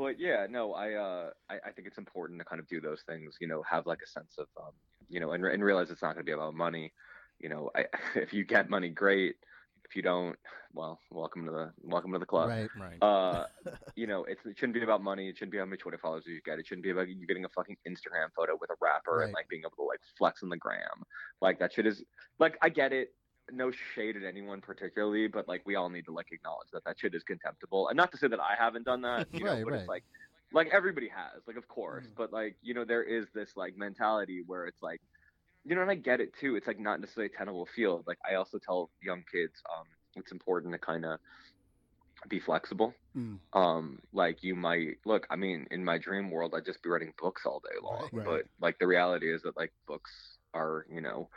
but yeah, no, I uh, I, I think it's important to kind of do those things. You know, have like a sense of um, you know, and and realize it's not going to be about money. You know, I, (laughs) if you get money, great. If you don't, well, welcome to the welcome to the club Right. Right. uh, (laughs) you know, it's, it shouldn't be about money. It shouldn't be how many Twitter followers you get. It shouldn't be about you getting a fucking Instagram photo with a rapper and like being able to like flex on the gram. Like that shit is like I get it. No shade at anyone particularly, but like we all need to like acknowledge that that shit is contemptible. And not to say that I haven't done that, (laughs) you know, Right, but right. it's like like everybody has, like of course, Mhm. but like you know there is this like mentality where it's like you know, and I get it too. It's like not necessarily a tenable field. Like I also tell young kids, um, it's important to kind of be flexible. Mm. Um, like you might look. I mean, in my dream world, I'd just be writing books all day long. Right. But like the reality is that like books are, you know,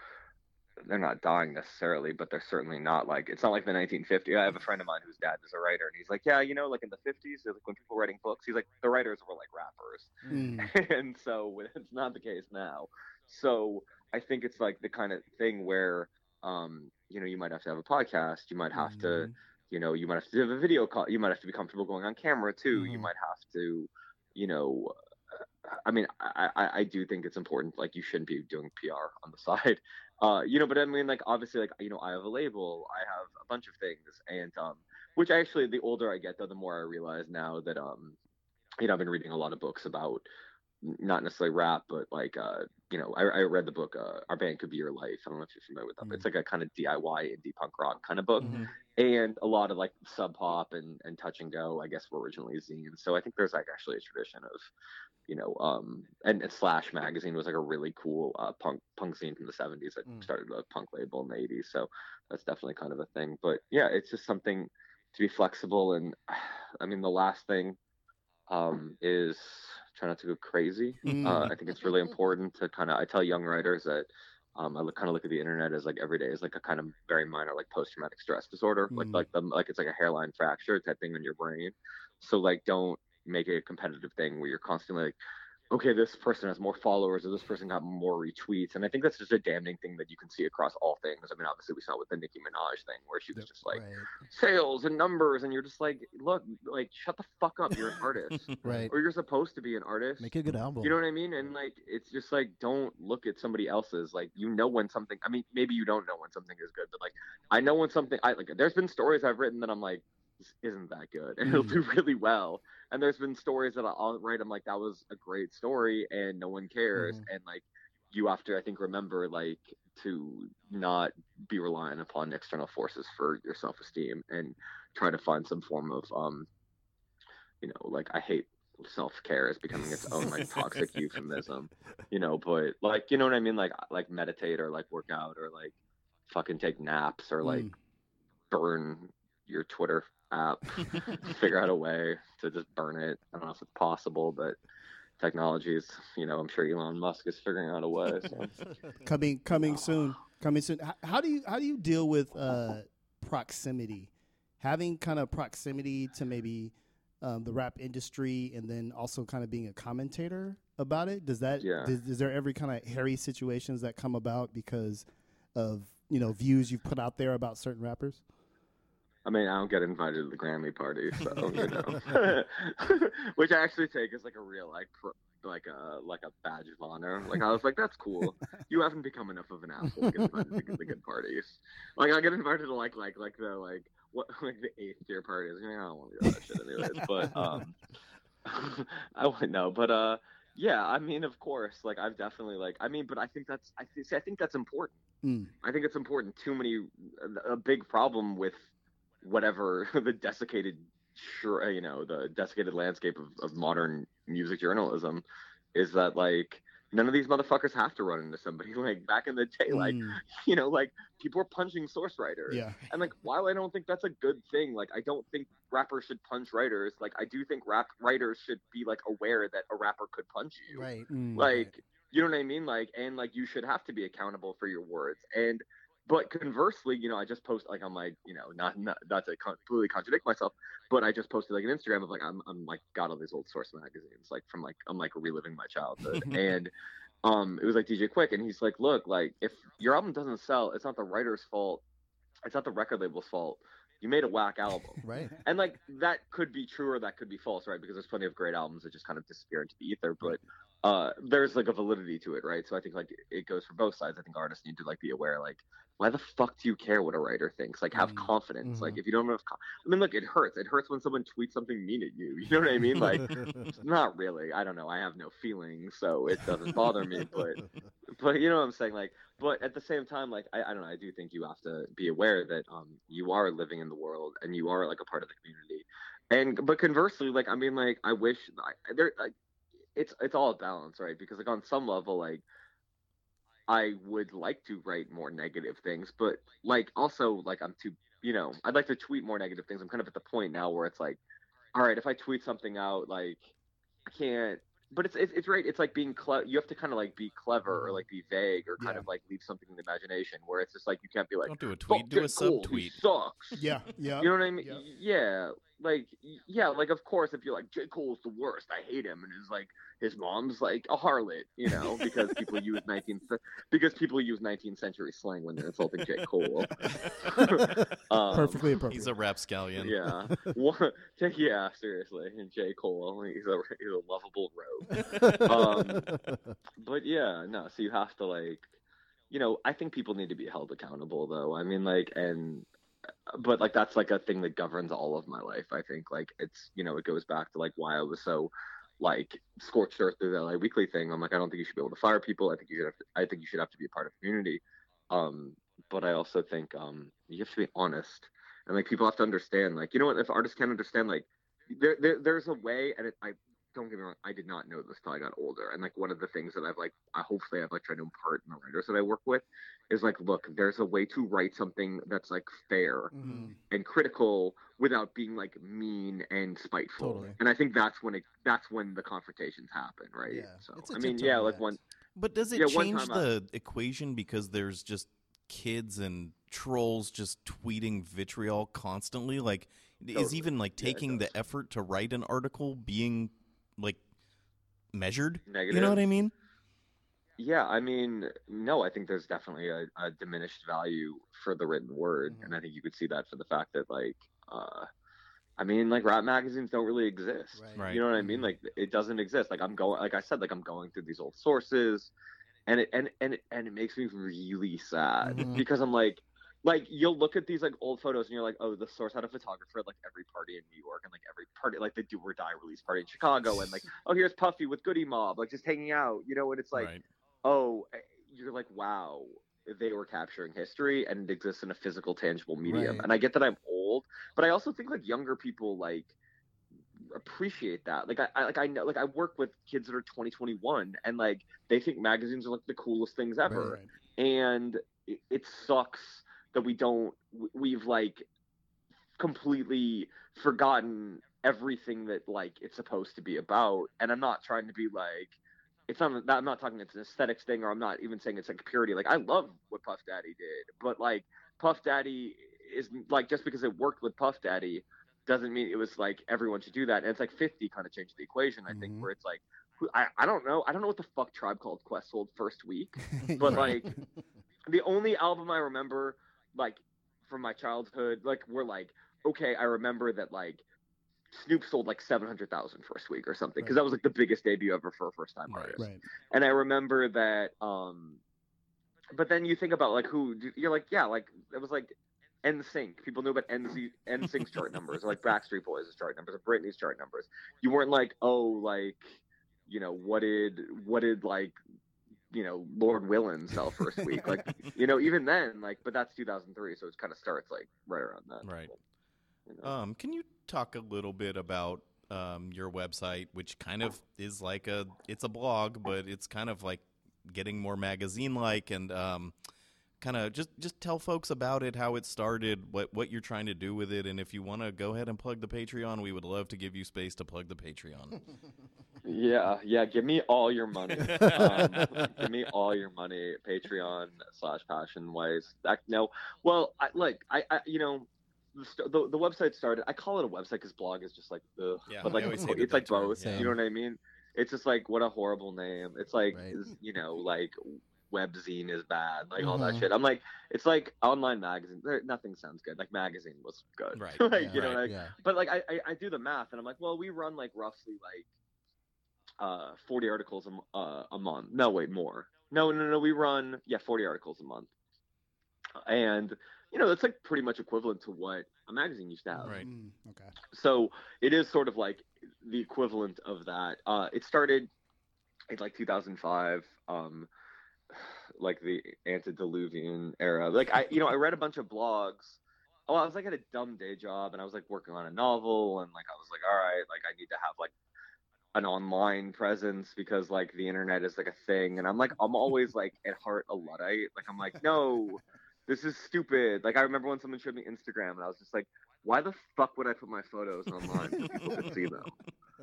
they're not dying necessarily, but they're certainly not like it's not like the 1950s. I have a friend of mine whose dad is a writer, and he's like, yeah, you know, like in the 50s, like when people were writing books, he's like the writers were like rappers Mm. (laughs) and so it's not the case now. So I think it's like the kind of thing where, um, you know, you might have to have a podcast. You might have to, Mhm. you know, you might have to have a video call. You might have to be comfortable going on camera too. You Mhm. might have to, you know, uh, I mean, I, I, I do think it's important. Like, you shouldn't be doing PR on the (laughs) side, uh, you know. But I mean, like, obviously, like, you know, I have a label. I have a bunch of things, and um, which actually, the older I get, though, the more I realize now that um, you know, I've been reading a lot of books about not necessarily rap, but like, uh, you know, I, I read the book, uh, Our Band Could Be Your Life. I don't know if you're familiar with that. but It's like a kind of DIY indie punk rock kind of book. Mhm. And a lot of like sub pop and, and touch and go, I guess, were originally zines. So I think there's like actually a tradition of, you know, um, and, and Slash magazine was like a really cool uh, punk punk scene from the 70s that Mm. started a punk label in the 80s. So that's definitely kind of a thing. But yeah, it's just something to be flexible. And (sighs) I mean, the last thing um, is try not to go crazy. Mm. Uh, I think it's really important to kind of. I tell young writers that um, I look, kind of look at the internet as like every day is like a kind of very minor like post traumatic stress disorder, like Mm. like the like it's like a hairline fracture type thing in your brain. So like, don't make it a competitive thing where you're constantly like, okay, this person has more followers or this person got more retweets, and I think that's just a damning thing that you can see across all things. I mean, obviously we saw with the Nicki Minaj thing where she was just like right. sales and numbers, and you're just like, look, like shut the fuck up, you're an (laughs) artist, (laughs) Right. or you're supposed to be an artist. Make a good album. You know what I mean? And like, it's just like, don't look at somebody else's. Like, you know when something. I mean, maybe you don't know when something is good, but like, I know when something. I like. There's been stories I've written that I'm like, this isn't that good, and it'll Mm. do really well. And there's been stories that I'll write. I'm like, that was a great story, and no one cares. Mhm. And like, you have to, I think, remember like to not be reliant upon external forces for your self esteem, and try to find some form of um, you know, like I hate self care is becoming its own like toxic (laughs) euphemism, you know. But like, you know what I mean? Like, like meditate or like work out or like fucking take naps or like Mm. burn your Twitter app. (laughs) Figure out a way to just burn it. I don't know if it's possible, but technology is, you know, I'm sure Elon Musk is figuring out a way. So. (laughs) coming coming soon coming soon how, how do you how do you deal with uh proximity having kind of proximity to maybe um, the rap industry and then also kind of being a commentator about it does that Yeah. does, is there every kind of hairy situations that come about because of you know views you've put out there about certain rappers I mean, I don't get invited to the Grammy party, so (laughs) you know, (laughs) which I actually take as like a real like pro, like a like a badge of honor. Like I was like, that's cool. You haven't become enough of an asshole to get invited to the good parties. Like I get invited to like like like the like what (laughs) like the eighth year parties. I, mean, I don't want to go to that shit anyways. But um, I wouldn't know. But uh, yeah. I mean, of course. Like I've definitely like. I mean, but I think that's I think I think that's important. Mm. I think it's important. Too many, a big problem with whatever (laughs) the desiccated, you know, the desiccated landscape of, of modern music journalism is that like none of these motherfuckers have to run into somebody. (laughs) Like back in the day, like Mm. (laughs) you know, like people were punching source writers. yeah And like, while I don't think that's a good thing, like I don't think rappers should punch writers. Like I do think rap writers should be like aware that a rapper could punch you Right. Mm. like you know what i mean like and like you should have to be accountable for your words and But conversely, you know, I just post like on my, you know, not not, not to completely contradict myself, but I just posted like an Instagram of like I'm I'm like got all these old source magazines like from like I'm like reliving my childhood. And um it was like DJ Quik and he's like look like if your album doesn't sell it's not the writer's fault it's not the record label's fault. You made a whack album. (laughs) Right. and like that could be true or that could be false right because there's plenty of great albums that just kind of disappear into the ether but uh there's like a validity to it right so i think like it goes for both sides i think artists need to like be aware like why the fuck do you care what a writer thinks like have Mm. confidence like Mhm. if you don't have i mean look it hurts it hurts when someone tweets something mean at you (laughs) you know what i mean like (laughs) not really i don't know i have no feelings so it doesn't bother me but (laughs) but you know what I'm saying? Like, but at the same time, like, I, I don't know. I do think you have to be aware that um you are living in the world and you are like a part of the community. And but conversely, like, I mean, like, I wish I, there, like, it's it's all a balance, right? Because like on some level, like, I would like to write more negative things, but like also like I'm too, you know, I'd like to tweet more negative things. I'm kind of at the point now where it's like, all right, if I tweet something out, like, I can't but it's, it's it's right. It's like being clever. You have to kind of like be clever or like be vague or kind Yeah. of like leave something in the imagination. Where it's just like you can't be like, Don't do a tweet, do a Cole, subtweet. He sucks. yeah, yeah. You know what I mean? Yeah. Yeah. Like yeah, like of course if you're like J. Cole's the worst, I hate him, and his like his mom's like a harlot, you know, because people use (laughs) 19th because people use 19th century slang when they're insulting J. Cole. (laughs) (laughs) um, Perfectly appropriate. He's a rapscallion. Yeah. What- yeah, seriously. And J. Cole, he's a he's a lovable rogue. Um, but yeah, no. So you have to like, you know, I think people need to be held accountable, though. I mean, like, and but like that's like a thing that governs all of my life. I think like it's you know it goes back to like why I was so like scorched earth through the LA Weekly thing. I'm like I don't think you should be able to fire people. I think you should have to, I think you should have to be a part of community. Um, but I also think um you have to be honest and like people have to understand like you know what if artists can't understand like there, there there's a way and it, I don't get me wrong, I did not know this till I got older. And like one of the things that I've like, I hopefully I've like tried to impart in the writers that I work with is like, look, there's a way to write something that's like fair Mhm. and critical without being like mean and spiteful. Totally. And I think that's when it, that's when the confrontations happen, right? Yeah. So It's a I mean, yeah, like act. one, But does it Yeah, change time I- the equation because there's just kids and trolls just tweeting vitriol constantly? Like, is even like taking does. the effort to write an article being like measured? negative. You know what I mean? Yeah, I mean, no, I think there's definitely a, a diminished value for the written word, Mhm. and I think you could see that for the fact that, like, uh, I mean, like rap magazines don't really exist. Right. You know what I mean? Like, it doesn't exist. Like, I'm going, like I said, like I'm going through these old sources, and it and and it, and it makes me really sad Mhm. because I'm like, like you'll look at these like old photos and you're like, oh, the source had a photographer at like every party in New York and like every party, like the Do or Die release party in Chicago, and like, (laughs) oh, here's Puffy with Goodie Mob, like just hanging out, you know, and it's like right. oh, eh, you're like, wow, they were capturing history and it exists in a physical, tangible medium. Right. And I get that I'm old, but I also think like younger people like appreciate that. Like I, I like I know like I work with kids that are 20, and like they think magazines are like the coolest things ever. Right. And it, it sucks that we don't we- we've like completely forgotten everything that like it's supposed to be about. And I'm not trying to be like it's not I'm not talking it's an aesthetics thing or I'm not even saying it's like purity. Like I love what Puff Daddy did, but like Puff Daddy is like just because it worked with Puff Daddy doesn't mean it was like everyone should do that. And it's like 50 kind of changed the equation, I think, Mhm. where it's like I, I don't know. I don't know what the fuck Tribe Called Quest sold first week, (laughs) but like the only album I remember, like from my childhood, like were like okay, I remember that like Snoop sold like 700,000 first week or something because Right. that was like the biggest debut ever for a first time artist. right. And I remember that. um But then you think about like who you're like, yeah, like it was like NSYNC. People knew about NZ, NSYNC's chart numbers, or like Backstreet Boys' chart numbers, or Britney's chart numbers. You weren't like, oh, like, you know, what did what did like, you know, Lord Willin sell first week? Like, (laughs) you know, even then, like, but that's 2003, so it kind of starts like right around that. Right. You know? Um, can you talk a little bit about um, your website, which kind of is like a it's a blog, but it's kind of like getting more magazine like and um, kind of just just tell folks about it, how it started, what what you're trying to do with it, and if you want to go ahead and plug the Patreon, we would love to give you space to plug the Patreon. Yeah, yeah. Give me all your money. (laughs) um, give me all your money. Patreon slash Passion Weiss. No, well, I, like I, I, you know, the, the the website started. I call it a website because blog is just like, ugh. Yeah, but like it's, like both. yeah. You know what I mean? It's just like what a horrible name. It's like Right. you know, like webzine is bad, like all that Mhm. shit. I'm like, it's like online magazine. There, nothing sounds good. Like magazine was good, Right. (laughs) like Yeah. you know, Right. like yeah. but like I, I I do the math and I'm like, well, we run like roughly like uh 40 articles a, m- uh, a month. No, wait, more. No, no, no. We run yeah 40 articles a month, and you know that's like pretty much equivalent to what a magazine used to have. Right. Mm, okay. So it is sort of like the equivalent of that. Uh, it started in like 2005. Um, like the antediluvian era. Like I, you know, I read a bunch of blogs. Oh, I was like at a dumb day job, and I was like working on a novel, and like I was like, all right, like I need to have like an online presence because like the internet is like a thing, and I'm like, I'm always (laughs) like at heart a luddite. Like I'm like, no, this is stupid. Like I remember when someone showed me Instagram, and I was just like, why the fuck would I put my photos online so people could see them?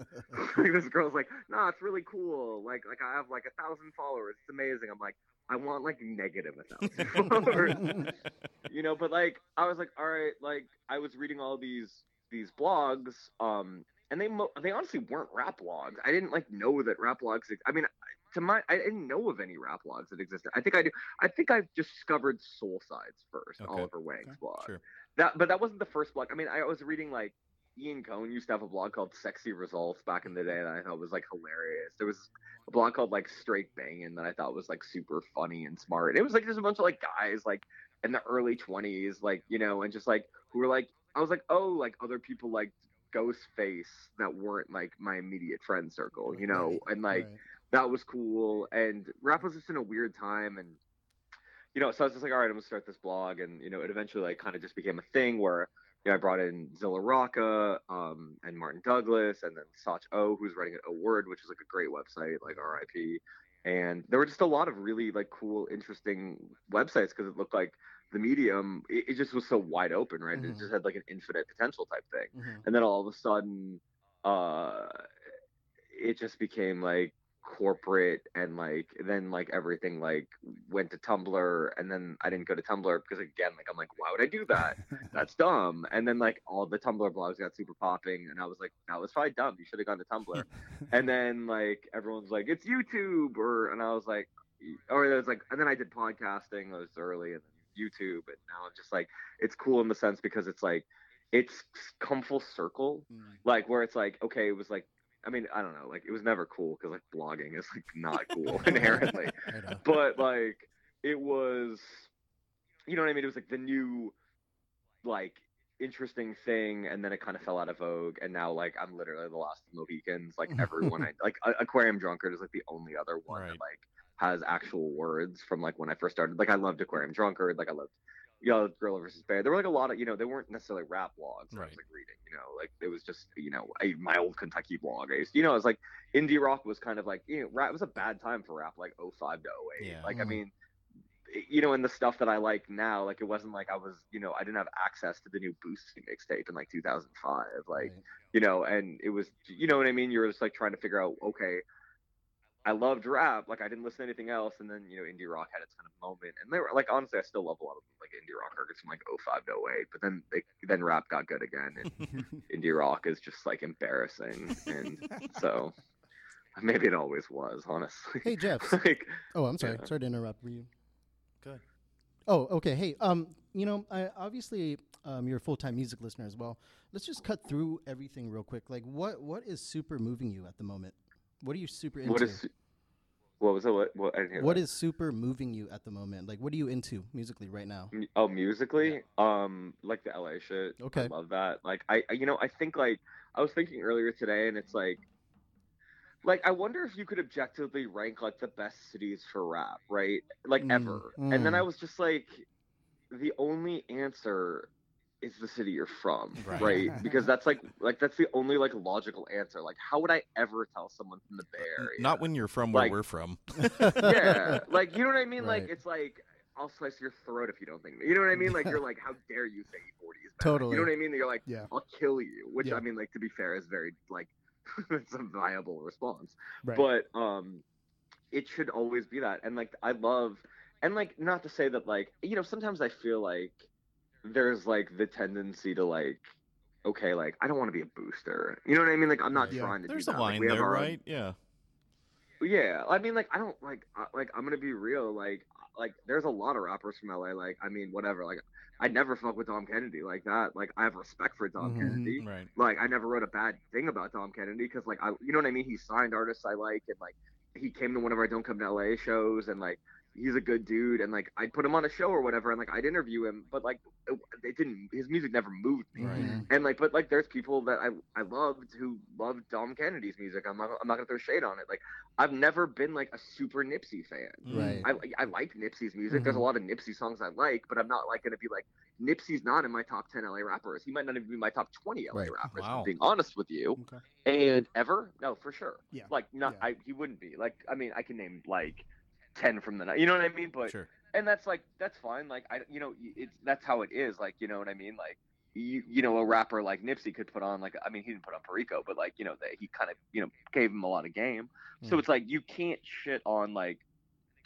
(laughs) like this girl's like, nah, it's really cool. Like like I have like a thousand followers. It's amazing. I'm like, I want like negative a thousand (laughs) followers. you know, but like I was like, all right, like I was reading all these these blogs, um, and they mo- they honestly weren't rap blogs. I didn't like know that rap blogs. ex- I mean, to my I didn't know of any rap blogs that existed. I think I do. I think I discovered Soul Sides first, Okay. Oliver Wang's Okay. blog. Sure. That, but that wasn't the first blog. I mean, I was reading like Ian Cohen used to have a blog called Sexy Results back in the day that I thought was like hilarious. There was a blog called like Straight Banging that I thought was like super funny and smart. It was like just a bunch of like guys like in the early twenties, like you know, and just like who were like I was like, oh, like other people like Ghostface that weren't like my immediate friend circle, you know, and like Right. that was cool. And rap was just in a weird time, and you know, so I was just like, all right, I'm gonna start this blog, and you know, it eventually like kind of just became a thing where you know I brought in Zilla Rocca, um, and Martin Douglas, and then Sach O, who's writing at O Word, which is like a great website, like RIP. And there were just a lot of really like cool, interesting websites because it looked like the medium. It, it just was so wide open, right? It Mhm. just had like an infinite potential type thing Mhm. and then all of a sudden uh it just became like corporate and like then like everything like went to tumblr and then i didn't go to tumblr because again like i'm like why would i do that? (laughs) That's dumb. And then like all the tumblr blogs got super popping and i was like that was probably dumb. You should have gone to tumblr. And (laughs) then like everyone's like it's youtube or and i was like or it was like and then i did podcasting it was early and then youtube and now i'm just like it's cool in the sense because it's like it's come full circle Mm. like where it's like okay it was like i mean i don't know like it was never cool because like blogging is like not cool (laughs) inherently. (laughs) But like it was you know what i mean? It was like the new like interesting thing and then it kind of fell out of vogue and now like i'm literally the last mohicans. Like everyone i (laughs) like aquarium drunkard is like the only other one Right. that like has actual words from like when i first started. Like i loved aquarium drunkard. Like i loved you know, Gorilla versus Bear. There were like a lot of, you know, they weren't necessarily rap blogs. that I Right. was like reading, you know, like it was just, you know, a, my old Kentucky blog. I used, you know, it was like indie rock was kind of like, you know, rap it was a bad time for rap, like 05 to 08. Yeah. Like, I Mhm. mean, you know, and the stuff that I like now, like it wasn't like I was, you know, I didn't have access to the new Boosie mixtape in like 2005. Like, Right. you know, and it was, you know what I mean? You're just like trying to figure out, okay, I loved rap, like I didn't listen to anything else, and then you know, indie rock had its kind of moment, and they were like, honestly, I still love a lot of like indie rock records from like 05 to 08, but then they, then rap got good again, and (laughs) indie rock is just like embarrassing, and so (laughs) maybe it always was, honestly. Hey Jeff. (laughs) like, Oh, I'm sorry. Yeah. Sorry to interrupt. Were you? Go ahead. Oh, okay. Hey, um, you know, I obviously um, you're a full time music listener as well. Let's just cut through everything real quick. Like, what what is super moving you at the moment? What are you super into? what is what was it? What, what I didn't hear What that. is super moving you at the moment? Like, what are you into musically right now? Oh, musically, um, like the LA shit. Okay. I love that. Like, I, you know, I think like I was thinking earlier today, and it's like, like I wonder if you could objectively rank like the best cities for rap, right? Like Mm, ever. And then mm. I was just like, the only answer is the city you're from, Right. right? (laughs) because that's like, like that's the only like logical answer. Like, how would I ever tell someone from the Bay Area? Not when you're from where Like- we're from. (laughs) yeah, like you know what I mean. Like it's like I'll slice your throat if you don't think. Me. You know what I mean? Like you're like, how dare you say E40 is bad? Totally. You know what I mean? You're like, Yeah. I'll kill you. Which Yeah. I mean, like to be fair, is very like (laughs) it's a viable response. Right. But um, it should always be that. And like I love, and like not to say that like you know sometimes I feel like there's like the tendency to like. Okay, like I don't want to be a booster. You know what I mean? Like I'm not Yeah. trying to There's do a that. Like, line we there, our right? Yeah. yeah, I mean, like I don't like uh, like I'm gonna be real. Like like there's a lot of rappers from LA. Like I mean, whatever. Like I never fuck with Dom Kennedy like that. Like I have respect for Dom Mhm. Kennedy. Right. Like I never wrote a bad thing about Dom Kennedy because like I you know what I mean. He signed artists I like and like he came to one of our Don't Come to LA shows and like he's a good dude and like I'd put him on a show or whatever and like I'd interview him but like it, it didn't his music never moved me Mhm. and like but like there's people that I I loved who loved Dom Kennedy's music I'm not I'm not gonna throw shade on it like I've never been like a super Nipsey fan Right. I I like Nipsey's music there's a lot of Nipsey songs I like but I'm not like gonna be like Nipsey's not in my top 10 LA rappers he might not even be my top 20 LA Right. rappers Wow. Being honest with you Okay. and ever no for sure Yeah. like not Yeah. I he wouldn't be like I mean I can name like 10 from the night you know what I mean but Sure. and that's like that's fine like i you know it's that's how it is like you know what i mean like you you know a rapper like nipsey could put on like i mean he didn't put on perico but like you know they, he kind of you know gave him a lot of game so Mm. it's like you can't shit on like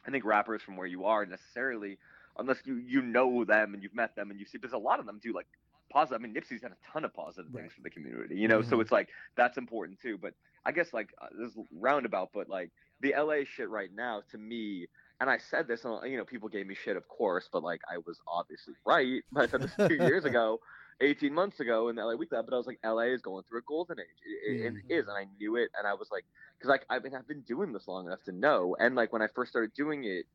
i think rappers from where you are necessarily unless you you know them and you've met them and you see because a lot of them do like positive i mean nipsey's done a ton of positive Right. things for the community you know so Mhm. it's like that's important too but i guess like uh, this is roundabout but like the la shit right now to me and I said this, and you know, people gave me shit, of course, but like I was obviously right. (laughs) I said this two years ago, 18 months ago in the LA Weekly, but I was like, LA is going through a golden age. It, it, it mm-hmm. is, and I knew it, and I was like, because like I've been, I've been doing this long enough to know, and like when I first started doing it,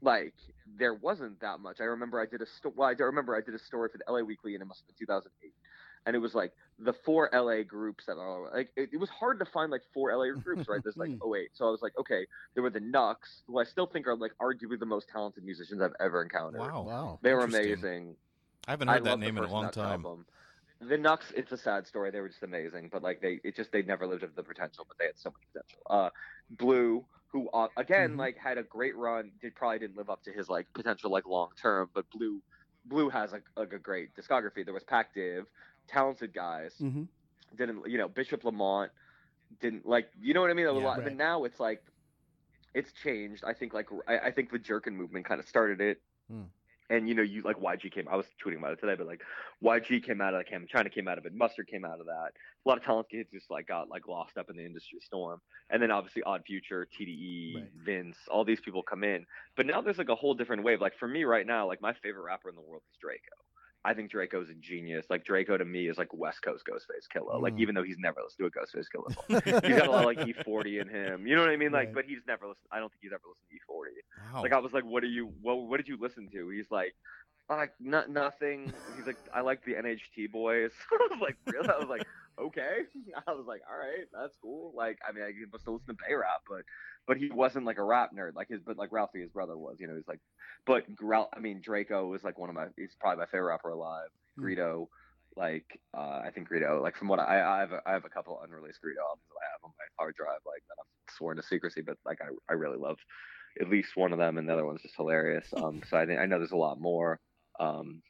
like there wasn't that much. I remember I did a sto- well, I remember I did a story for the LA Weekly, and it must have been 2008. And it was like the four LA groups that are like it, it was hard to find like four LA groups, right? There's like (laughs) oh wait, so I was like okay, there were the Knux, who I still think are like arguably the most talented musicians I've ever encountered. Wow. Wow. They were amazing. I haven't I heard that name in a long Knux time. album. The Knux, it's a sad story. They were just amazing, but like they, it just they never lived up to the potential, but they had so much potential. Uh, Blu, who uh, again Mhm. like had a great run, did probably didn't live up to his like potential like long term, but Blu, Blu has like, like a great discography. There was Pac Div, talented guys, Mm-hmm. didn't you know Bishop Lamont didn't like you know what I mean a Yeah. lot Right. but now it's like it's changed I think like I, I think the Jerkin movement kind of started it Hmm. And you know you like YG came I was tweeting about it today but like YG came out of that camp China came out of it Mustard came out of that. A lot of talented kids just like got like lost up in the industry storm. And then obviously Odd Future TDE Right. Vince all these people come in. But now there's like a whole different wave. Like for me right now like my favorite rapper in the world is Drakeo I think Drakeo's a genius. Like Drakeo to me is like West Coast Ghostface Killah. Like Mm. even though he's never listened to a Ghostface Killah (laughs) he's got a lot of like E40 in him. You know what I mean? Like, Right. but he's never listened. I don't think he's ever listened to E40. Wow. Like I was like, what are you? What What did you listen to? He's like, like not nothing. He's like, I like the NHT boys. (laughs) I was like, really? I was like, okay. (laughs) I was like, all right, that's cool. Like, I mean, I must still listen to Bay Rap, but but he wasn't like a rap nerd like his. But like Ralfy, his brother, was. You know, he's like, but. I mean, Drakeo was like one of my. He's probably my favorite rapper alive. Hmm. Greedo, like uh, I think Greedo, like from what I, I have, a, I have a couple unreleased Greedo albums that I have on my hard drive, like that I'm sworn to secrecy, but like I, I really love at least one of them, and the other one's just hilarious. Um, so I think I know there's a lot more. Um,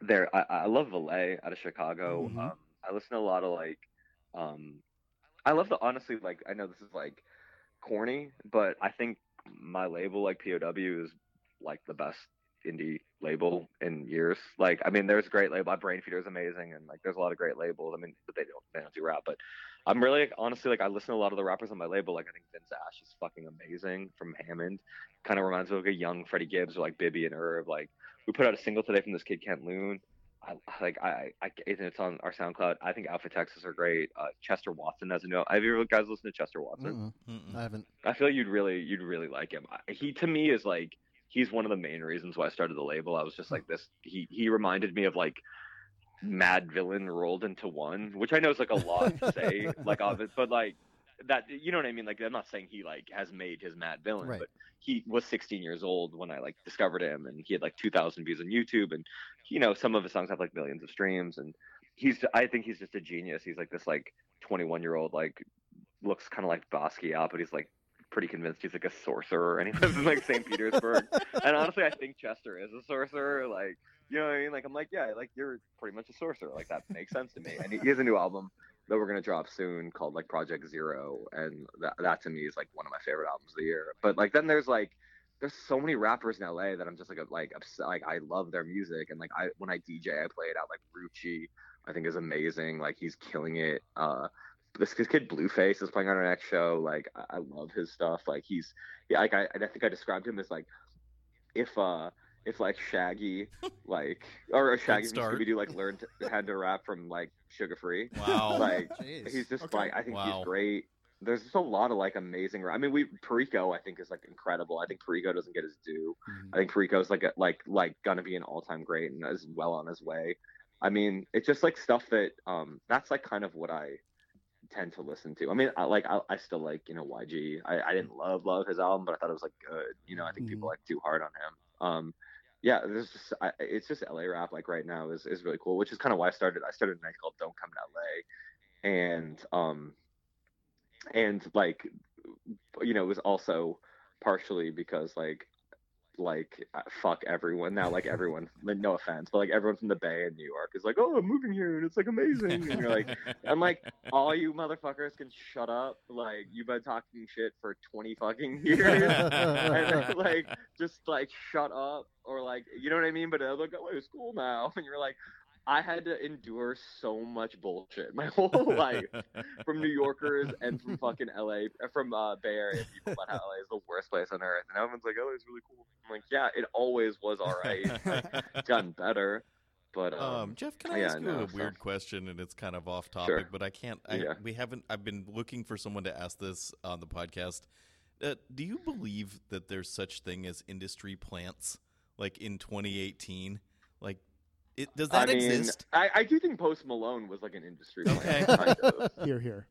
there, I, I love Valee out of Chicago. Mhm. Um, I listen to a lot of like, um, I love the honestly like I know this is like corny, but I think my label like POW is like the best indie label in years. Like, I mean, there's a great label. Brainfeeder is amazing, and like, there's a lot of great labels. I mean, but they don't they don't do rap. But I'm really like, honestly like I listen to a lot of the rappers on my label. Like, I think Vince Ash is fucking amazing from Hammond. Kind of reminds me of like a young Freddie Gibbs or like Bibby and Irv. Like, we put out a single today from this kid Kent Loon. I like I, I it's on our SoundCloud. I think Alpha Texas are great. Uh, Chester Watson has a new. Have you ever guys listened to Chester Watson? Mm-mm. Mm-mm. I haven't. I feel like you'd really you'd really like him. He to me is like he's one of the main reasons why I started the label. I was just like this. He he reminded me of like Madvillain rolled into one, which I know is like a lot to say, (laughs) like of it, but like that you know what I mean. Like I'm not saying he like has made his Madvillain, Right. but he was 16 years old when I like discovered him, and he had like 2,000 views on YouTube, and you know some of his songs have like millions of streams, and he's I think he's just a genius. He's like this like 21 year old like looks kind of like Basquiat, but he's like pretty convinced he's like a sorcerer, and he lives in like St. (laughs) Petersburg. and honestly, I think Chester is a sorcerer. Like, you know what I mean? Like, I'm like, yeah, like you're pretty much a sorcerer. Like that makes sense to me. And he, he has a new album that we're gonna drop soon called like Project Zero, and that that to me is like one of my favorite albums of the year. But like then there's like there's so many rappers in LA that I'm just like like obs- like I love their music and like I when I DJ I play it out like Rucci I think is amazing like he's killing it uh this, this kid Blueface is playing on our next show like I, I love his stuff like he's yeah like I I think I described him as like if uh if like Shaggy (laughs) like or Shaggy from start. Scooby Doo like learned to, (laughs) had to rap from like Suga Free Wow. like (laughs) Jeez. he's just Okay. like I think Wow. he's great. There's just a lot of like amazing. I mean, we Perico I think is like incredible. I think Perico doesn't get his due. Mhm. I think Perico's like a, like like gonna be an all time great and is well on his way. I mean, it's just like stuff that um that's like kind of what I tend to listen to. I mean, I like I, I still like you know YG. I, I didn't love love his album, but I thought it was like good. You know, I think people Mhm. like too hard on him. Um, yeah, there's just I, it's just LA rap like right now is is really cool, which is kind of why I started. I started a night called Don't Come to LA, and um, and like you know it was also partially because like like uh, fuck everyone now like (laughs) everyone like, no offense but like everyone from the bay in new york is like oh i'm moving here and it's like amazing. And you're like i'm like all you motherfuckers can shut up like you've been talking shit for 20 fucking (laughs) years. And like just like shut up or like you know what i mean? But like oh it's cool now. (laughs) And you're like i had to endure so much bullshit my (laughs) (laughs) whole life from New Yorkers and from fucking LA, uh, from uh, Bay Area people about how LA is the worst place on earth, and everyone's like, "Oh, it's really cool." I'm like, "Yeah, it always was all right. Like, it's gotten (laughs) better, but um, Um, Jeff, can I yeah, ask you no, a so- weird question? And it's kind of off topic, Sure. but I can't. I, Yeah. We haven't. I've been looking for someone to ask this on the podcast. Uh, do you believe that there's such thing as industry plants, like in 2018? Like, it does that I mean, exist? I, I do think Post Malone was like an industry Okay. plant, (laughs) kind of. Here, here.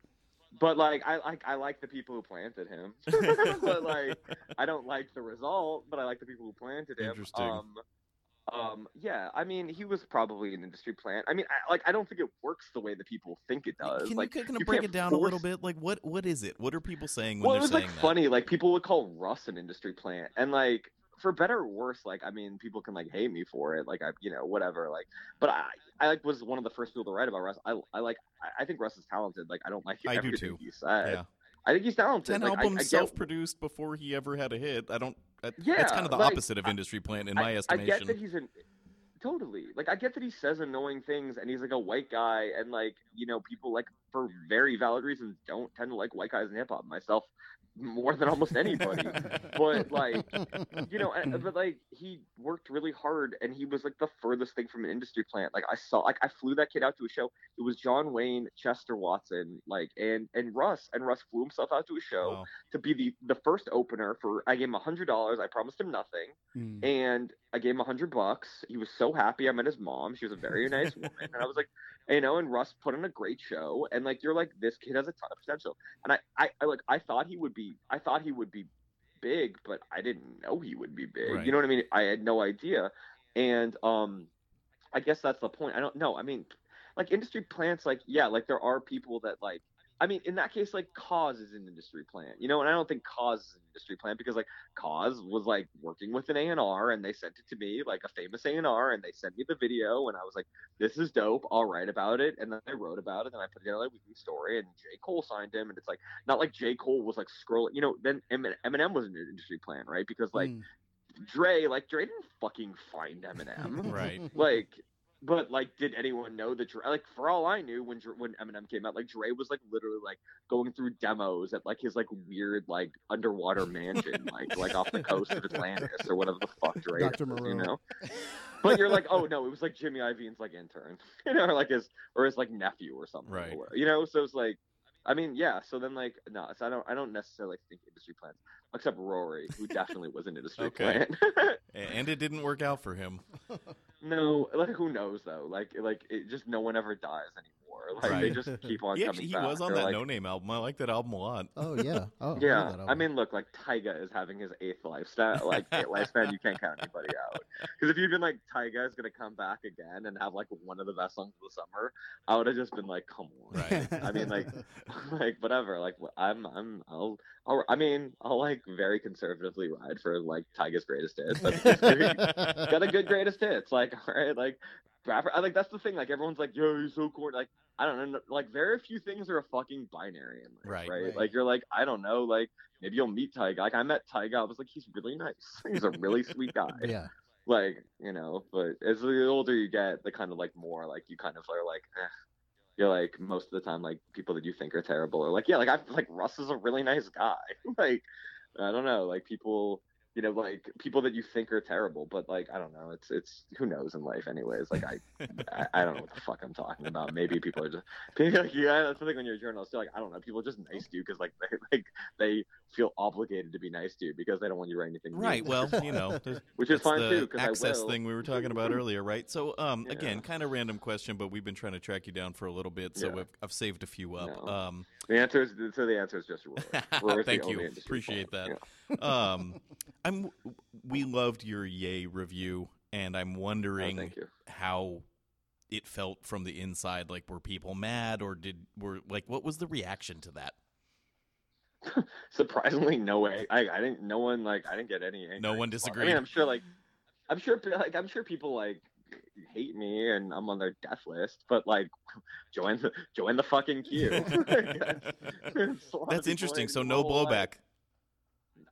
but like I like I like the people who planted him, (laughs) but like I don't like the result, but I like the people who planted him. Interesting. Um, um, yeah, I mean, he was probably an industry plant. I mean, I, like I don't think it works the way that people think it does. Can like, you kind you of break it down a little bit? Like, what what is it? What are people saying when well, it they're was saying like that? funny. Like people would call Russ an industry plant, and like for better or worse, like I mean, people can like hate me for it. Like I, you know, whatever. Like, but I, I like was one of the first people to write about Russ. I, I like, I, I think Russ is talented. Like I don't like (laughs) I do too. he said. Yeah, I think he's talented. ten like, albums I, get- self-produced before he ever had a hit. I don't. I, Yeah, that's kind of the like, opposite of I- industry plant in I- my I estimation. get that he's an totally like I get that he says annoying things and he's like a white guy and like you know people like for very valid reasons don't tend to like white guys in hip hop myself more than almost anybody but like you know (laughs) but like he worked really hard and he was like the furthest thing from an industry plant like I saw like I flew that kid out to a show it was John Wayne Chester Watson like and and Russ and Russ flew himself out to a show Wow. to be the the first opener for I gave him a hundred dollars I promised him nothing Mm. and I gave him a hundred bucks. He was so happy. I met his mom. She was a very nice woman, and I was like, you know, and Russ put on a great show, and like you're like, this kid has a ton of potential, and I, I, I like, I thought he would be, I thought he would be big, but I didn't know he would be big. Right. You know what I mean? I had no idea, and um, I guess that's the point. I don't know. I mean, like industry plants, like yeah, like there are people that like. I mean, in that case, like Cozz is an industry plant, you know, and I don't think Cozz is an industry plant because like Cozz was like working with an A and R, and they sent it to me, like a famous A and R, and they sent me the video, and I was like, "This is dope. I'll write about it." And then I wrote about it, and I put it in a weekly story, and J Cole signed him, and it's like not like J Cole was like scrolling, you know. Then Emin- Eminem was an industry plant, right? Because like Mm. Dre, like Dre didn't fucking find Eminem, (laughs) Right. like. But like, did anyone know that Dre? Like, for all I knew, when Dre, when Eminem came out, like Dre was like literally like going through demos at like his like weird like underwater mansion, like like off the coast of Atlantis or whatever the fuck Dre Dr. is, you know. But you're like, oh no, it was like Jimmy Iovine's like intern, (laughs) you know, or like his or his like nephew or something, Right. or whatever, you know. So it's like, I mean, yeah. So then like, no, so I don't, I don't necessarily think industry plans, except Raury, who definitely was an industry Okay. plant. (laughs) and it didn't work out for him. no, like who knows though? Like, like it just no one ever dies anymore. Like they just keep (laughs) on He coming actually he back. was on They're that like, Noname album. I like that album a lot. Oh yeah. (laughs) Oh I Yeah, that I mean, look, like Tyga is having his eighth lifestyle, like eighth lifespan. You can't count anybody out. Because if you'd been like Tyga is gonna come back again and have like one of the best songs of the summer, I would have just been like, come on. Right. I mean, like, (laughs) like whatever. Like, I'm, I'm, I'll, I'll, I mean, I'll like very conservatively ride for like Tyga's greatest hits. Like, he's got a good greatest hits. Like, all right, like, rapper. I like that's the thing. Like, everyone's like, yo, you're so corny. Like, I don't know. Like, very few things are a fucking binary in life, Right. right? Right. Like, you're like, I don't know. Like, maybe you'll meet Tyga. Like, I met Tyga. I was like, he's really nice. He's a really sweet guy. (laughs) yeah. Like, you know. But as the older you get, the kind of like more like you kind of are like. Eh. You're like most of the time, like people that you think are terrible are like, yeah, like I like Russ is a really nice guy. (laughs) like, I don't know, like people, you know, like people that you think are terrible, but like I don't know, it's it's who knows in life, anyways. Like I, I, I don't know what the fuck I'm talking about. Maybe people are just, people, like, yeah, that's the thing when you're a journalist. You're like, I don't know, people are just nice to you because like (laughs) they like they feel obligated to be nice to you because they don't want you to write anything. Right. Well, (laughs) you know, which is fine the too access thing we were talking about earlier, right? So, um, Yeah. again, kind of random question, but we've been trying to track you down for a little bit, so Yeah. I've, I've saved a few up. No. Um, The answer is so the answer is just Roar. Roar is Thank you. Appreciate that. Yeah. Um, I'm. We loved your Ye review, and I'm Oh, wondering you. how it felt from the inside. Like, were people mad, or did were like what was the reaction to that? (laughs) surprisingly no way i i didn't no one like i didn't get any angry No one response. I mean, I'm sure like i'm sure like i'm sure people like hate me and i'm on their death list but like join the join the fucking queue (laughs) (laughs) It's a lot of That's interesting. So no blowback.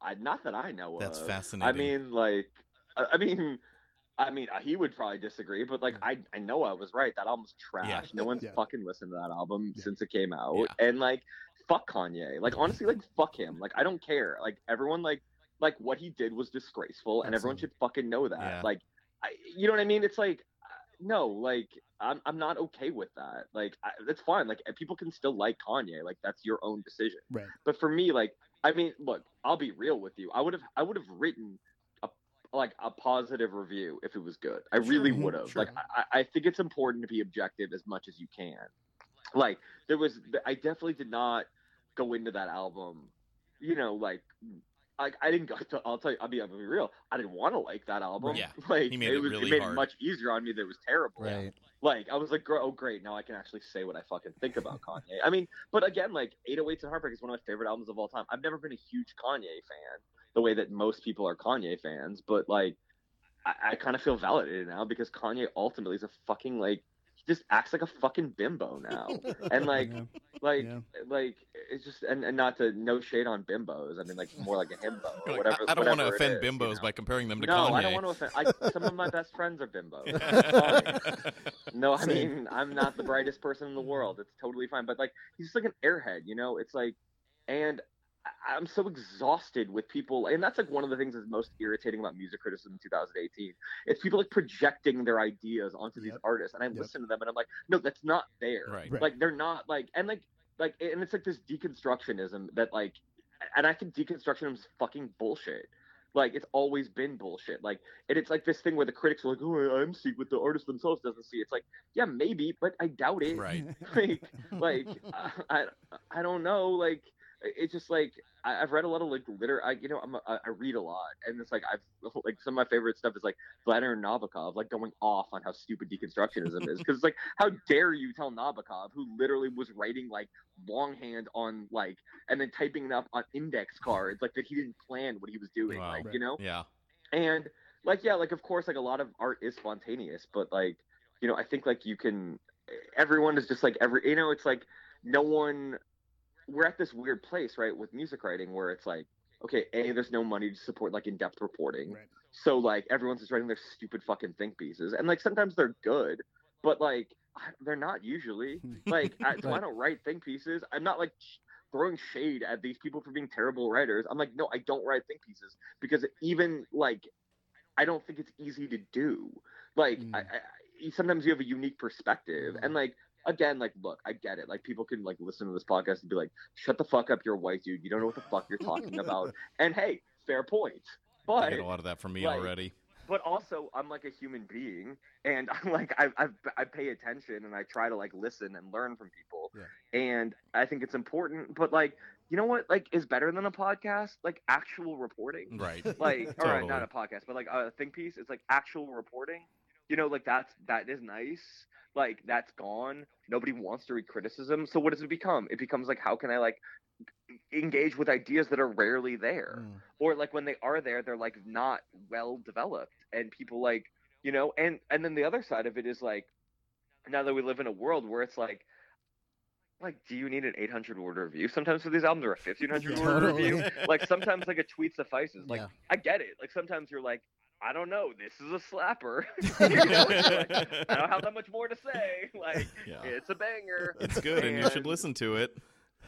I, not that i know That's of fascinating. i mean like i, I mean I mean, he would probably disagree, but like, I, I know I was right. That album's trash. Yeah. No one's Yeah. fucking listened to that album Yeah. since it came out. Yeah. And like, fuck Kanye. Like, honestly, like, fuck him. Like, I don't care. Like, everyone, like, like what he did was disgraceful, and everyone should fucking know that. Yeah. Like, I, you know what I mean? It's like, uh, no, like, I'm, I'm not okay with that. Like, I, it's fine. Like, people can still like Kanye. Like, that's your own decision. Right. But for me, like, I mean, look, I'll be real with you. I would have, I would have written a like a positive review if it was good. I really Mhm, would have. sure. Like, I, I think it's important to be objective as much as you can. Like, there was, I definitely did not go into that album, you know, like. Like I didn't go. (laughs) To, I'll tell you. I'll be. I'll be real. I didn't want to like that album. Yeah, (laughs) like he made it was, really made hard. it much easier on me that it was terrible Right. like I was like, oh great, now I can actually say what I fucking think about (laughs) Kanye. I mean, but again, like 808s and Heartbreak is one of my favorite albums of all time. I've never been a huge Kanye fan, the way that most people are Kanye fans, but like, I, I kind of feel validated now because Kanye ultimately is a fucking like, he just acts like a fucking bimbo now, and (laughs) like, Yeah. like, Yeah. like it's just and, and not to no shade on bimbos. I mean, like more like a himbo or (laughs) like, whatever. I, I don't want to offend is, you bimbos know? by comparing them to no, Kanye. I don't want to offend. I, some of my best friends are bimbos. (laughs) No, I mean I'm not the brightest person in the world. It's totally fine. But like he's just like an airhead, you know. It's like, and I'm so exhausted with people, and that's like one of the things that's most irritating about music criticism in 2018. It's people like projecting their ideas onto these artists, and I Yep. listen to them, and I'm like, no, that's not there. Right. Right. Like they're not like, and like, like, and it's like this deconstructionism that like, and I think deconstructionism is fucking bullshit. Like it's always been bullshit. Like and it's like this thing where the critics are like, "Oh, I'm seeing what the artist themselves doesn't see." It's like, yeah, maybe, but I doubt it. Right. (laughs) like, like (laughs) I, I, I don't know. Like, it's just like I, I've read a lot of like liter. I, you know, I'm a, I read a lot, and it's like I've (laughs) like some of my favorite stuff is like Vladimir Nabokov, like going off on how stupid deconstructionism is, because it's like, how dare you tell Nabokov, who literally was writing like longhand on like, and then typing it up on index cards, like that he didn't plan what he was doing, Wow. like Right. you know, Yeah. and like yeah like of course like a lot of art is spontaneous but like you know i think like you can everyone is just like every you know it's like no one we're at this weird place right with music writing where it's like okay a there's no money to support like in-depth reporting. Right. so like everyone's just writing their stupid fucking think pieces. And like sometimes they're good but like I- they're not usually. (laughs) Like I, so i don't write think pieces. I'm not like throwing shade at these people for being terrible writers. I'm like no i don't write think pieces because even like i don't think it's easy to do. Like Mm. I, I, sometimes you have a unique perspective. And like again like look i get it like people can like listen to this podcast and be like shut the fuck up you're a white dude you don't know what the fuck you're talking (laughs) about and hey fair point But I get a lot of that from me like, already. but also I'm like a human being, and (laughs) I'm like I I I pay attention and I try to like listen and learn from people, and I think it's important. But like you know what like is better than a podcast? Like actual reporting. Right. Like (laughs) all right, not a podcast, but like a think piece. It's like actual reporting. You know, like that's that is nice. Like that's gone. Nobody wants to read criticism. So what does it become? It becomes like how can I like engage with ideas that are rarely there Mm. or like when they are there they're like not well developed and people like you know and and then the other side of it is like now that we live in a world where it's like like do you need an 800 word review sometimes for these albums or a 1500 (laughs) word Totally. review like sometimes like a tweet suffices like Yeah. i get it like sometimes you're like i don't know this is a slapper. You know, it's like, i don't have that much more to say. (laughs) Like Yeah. it's a banger. It's good, and you should listen to it.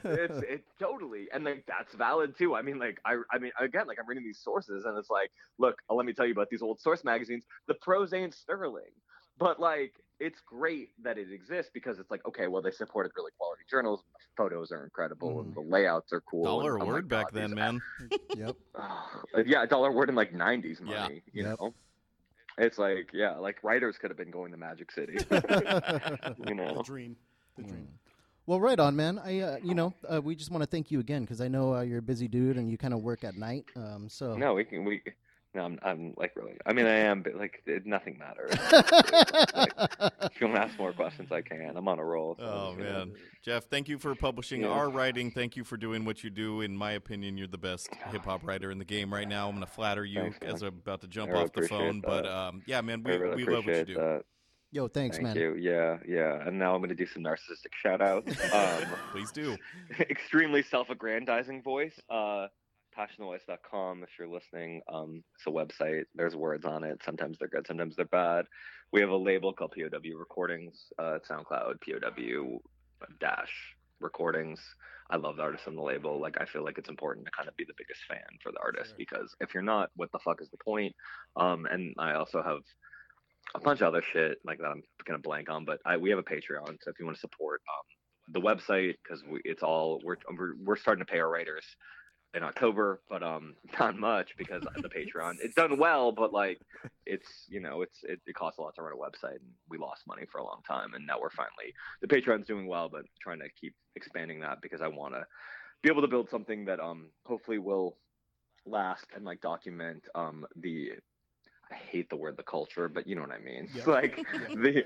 it's (laughs) it totally and like that's valid too. I mean like i i mean again like i'm reading these sources and it's like look uh, let me tell you about these old source magazines. The prose ain't sterling but like it's great that it exists because it's like okay well they supported really quality journals the photos are incredible and the layouts are cool Dollar a and, oh my word back God, then, these- man. (laughs) Yep. Ah, yeah, a dollar word in like '90s money, Yeah. money. You Yep. know, it's like yeah, like writers could have been going to Magic City. (laughs) (laughs) you The know, dream. The dream. Well, right on, man. I, uh, you know, uh, we just want to thank you again because I know uh, you're a busy dude and you kind of work at night. Um, so no, we can we. No, I'm, I'm like really. I mean, I am, but like it, nothing matters. (laughs) if you want to ask more questions, I can. I'm on a roll. so, Oh you know. man, Jeff, thank you for publishing Yeah. our writing. Thank you for doing what you do. In my opinion, you're the best (sighs) hip hop writer in the game right now. I'm going to flatter you Thanks, man. as I'm about to jump really off the appreciate phone. But um, yeah, man, we, really we love what you do. that. Yo, thanks, Thank man. you. Yeah, yeah. And now I'm going to do some narcissistic shout outs. (laughs) Um, Please do. (laughs) extremely self-aggrandizing voice. Uh, passionweiss.com if you're listening. Um, it's a website. There's words on it. Sometimes they're good, sometimes they're bad. We have a label called POW Recordings. Uh, SoundCloud POW dash Recordings. I love the artist on the label. Like I feel like it's important to kind of be the biggest fan for the artist because if you're not, what the fuck is the point? Um, and I also have a bunch of other shit like that I'm gonna blank on, but I, we have a Patreon. So if you want to support um, the website, because we, it's all we're, we're we're starting to pay our writers in October, but um (laughs) not much because the Patreon it's done well, but like it's you know it's it, it costs a lot to run a website, and we lost money for a long time, and now we're finally the Patreon's doing well, but trying to keep expanding that because I want to be able to build something that um hopefully will last and like document um the I hate the word the culture, but you know what I mean. It's (laughs) like (laughs) the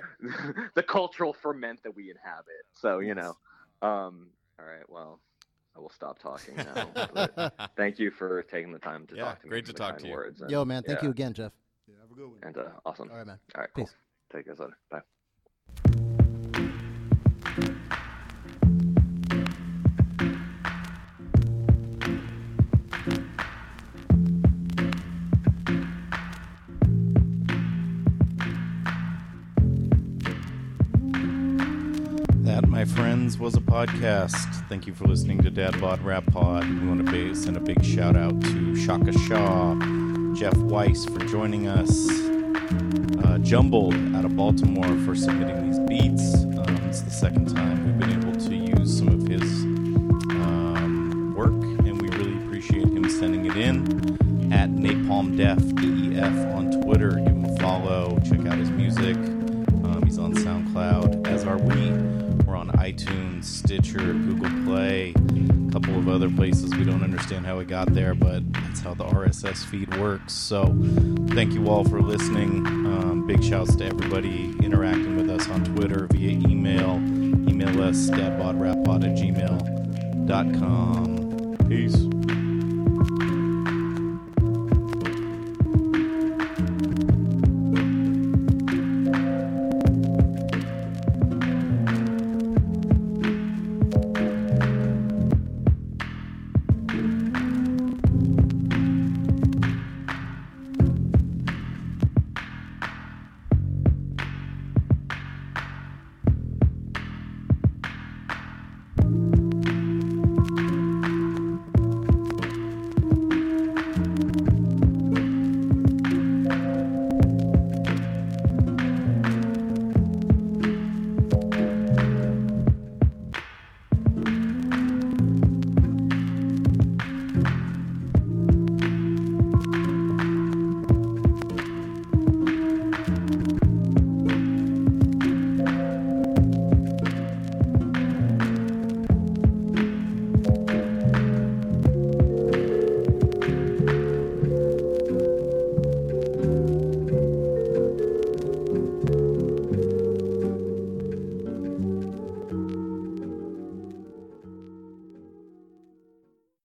the cultural ferment that we inhabit. So you know, um, all right. Well, I will stop talking now. (laughs) but thank you for taking the time to Yeah, talk to me. great to talk to you. Words and- Yo, man. Thank yeah, you again, Jeff. Yeah, have a good one. And uh, awesome. All right, man. All right. Cool. Peace. Take you guys later. Bye. My friends, was a podcast. Thank you for listening to Dad Bod Rap Pod. We want to send a big shout out to Shaka Shaw, Jeff Weiss for joining us, uh, Jumbled out of Baltimore for submitting these beats. Um, it's the second time we've been able to use some of his um, work, and we really appreciate him sending it in. At Napalm Def, DEF on Twitter. Give him a follow. iTunes, Stitcher, Google Play, a couple of other places. We don't understand how we got there, but that's how the RSS feed works. So, thank you all for listening. Um, big shouts to everybody interacting with us on Twitter via email. Email us, dadbodrappod at gmail.com. Peace.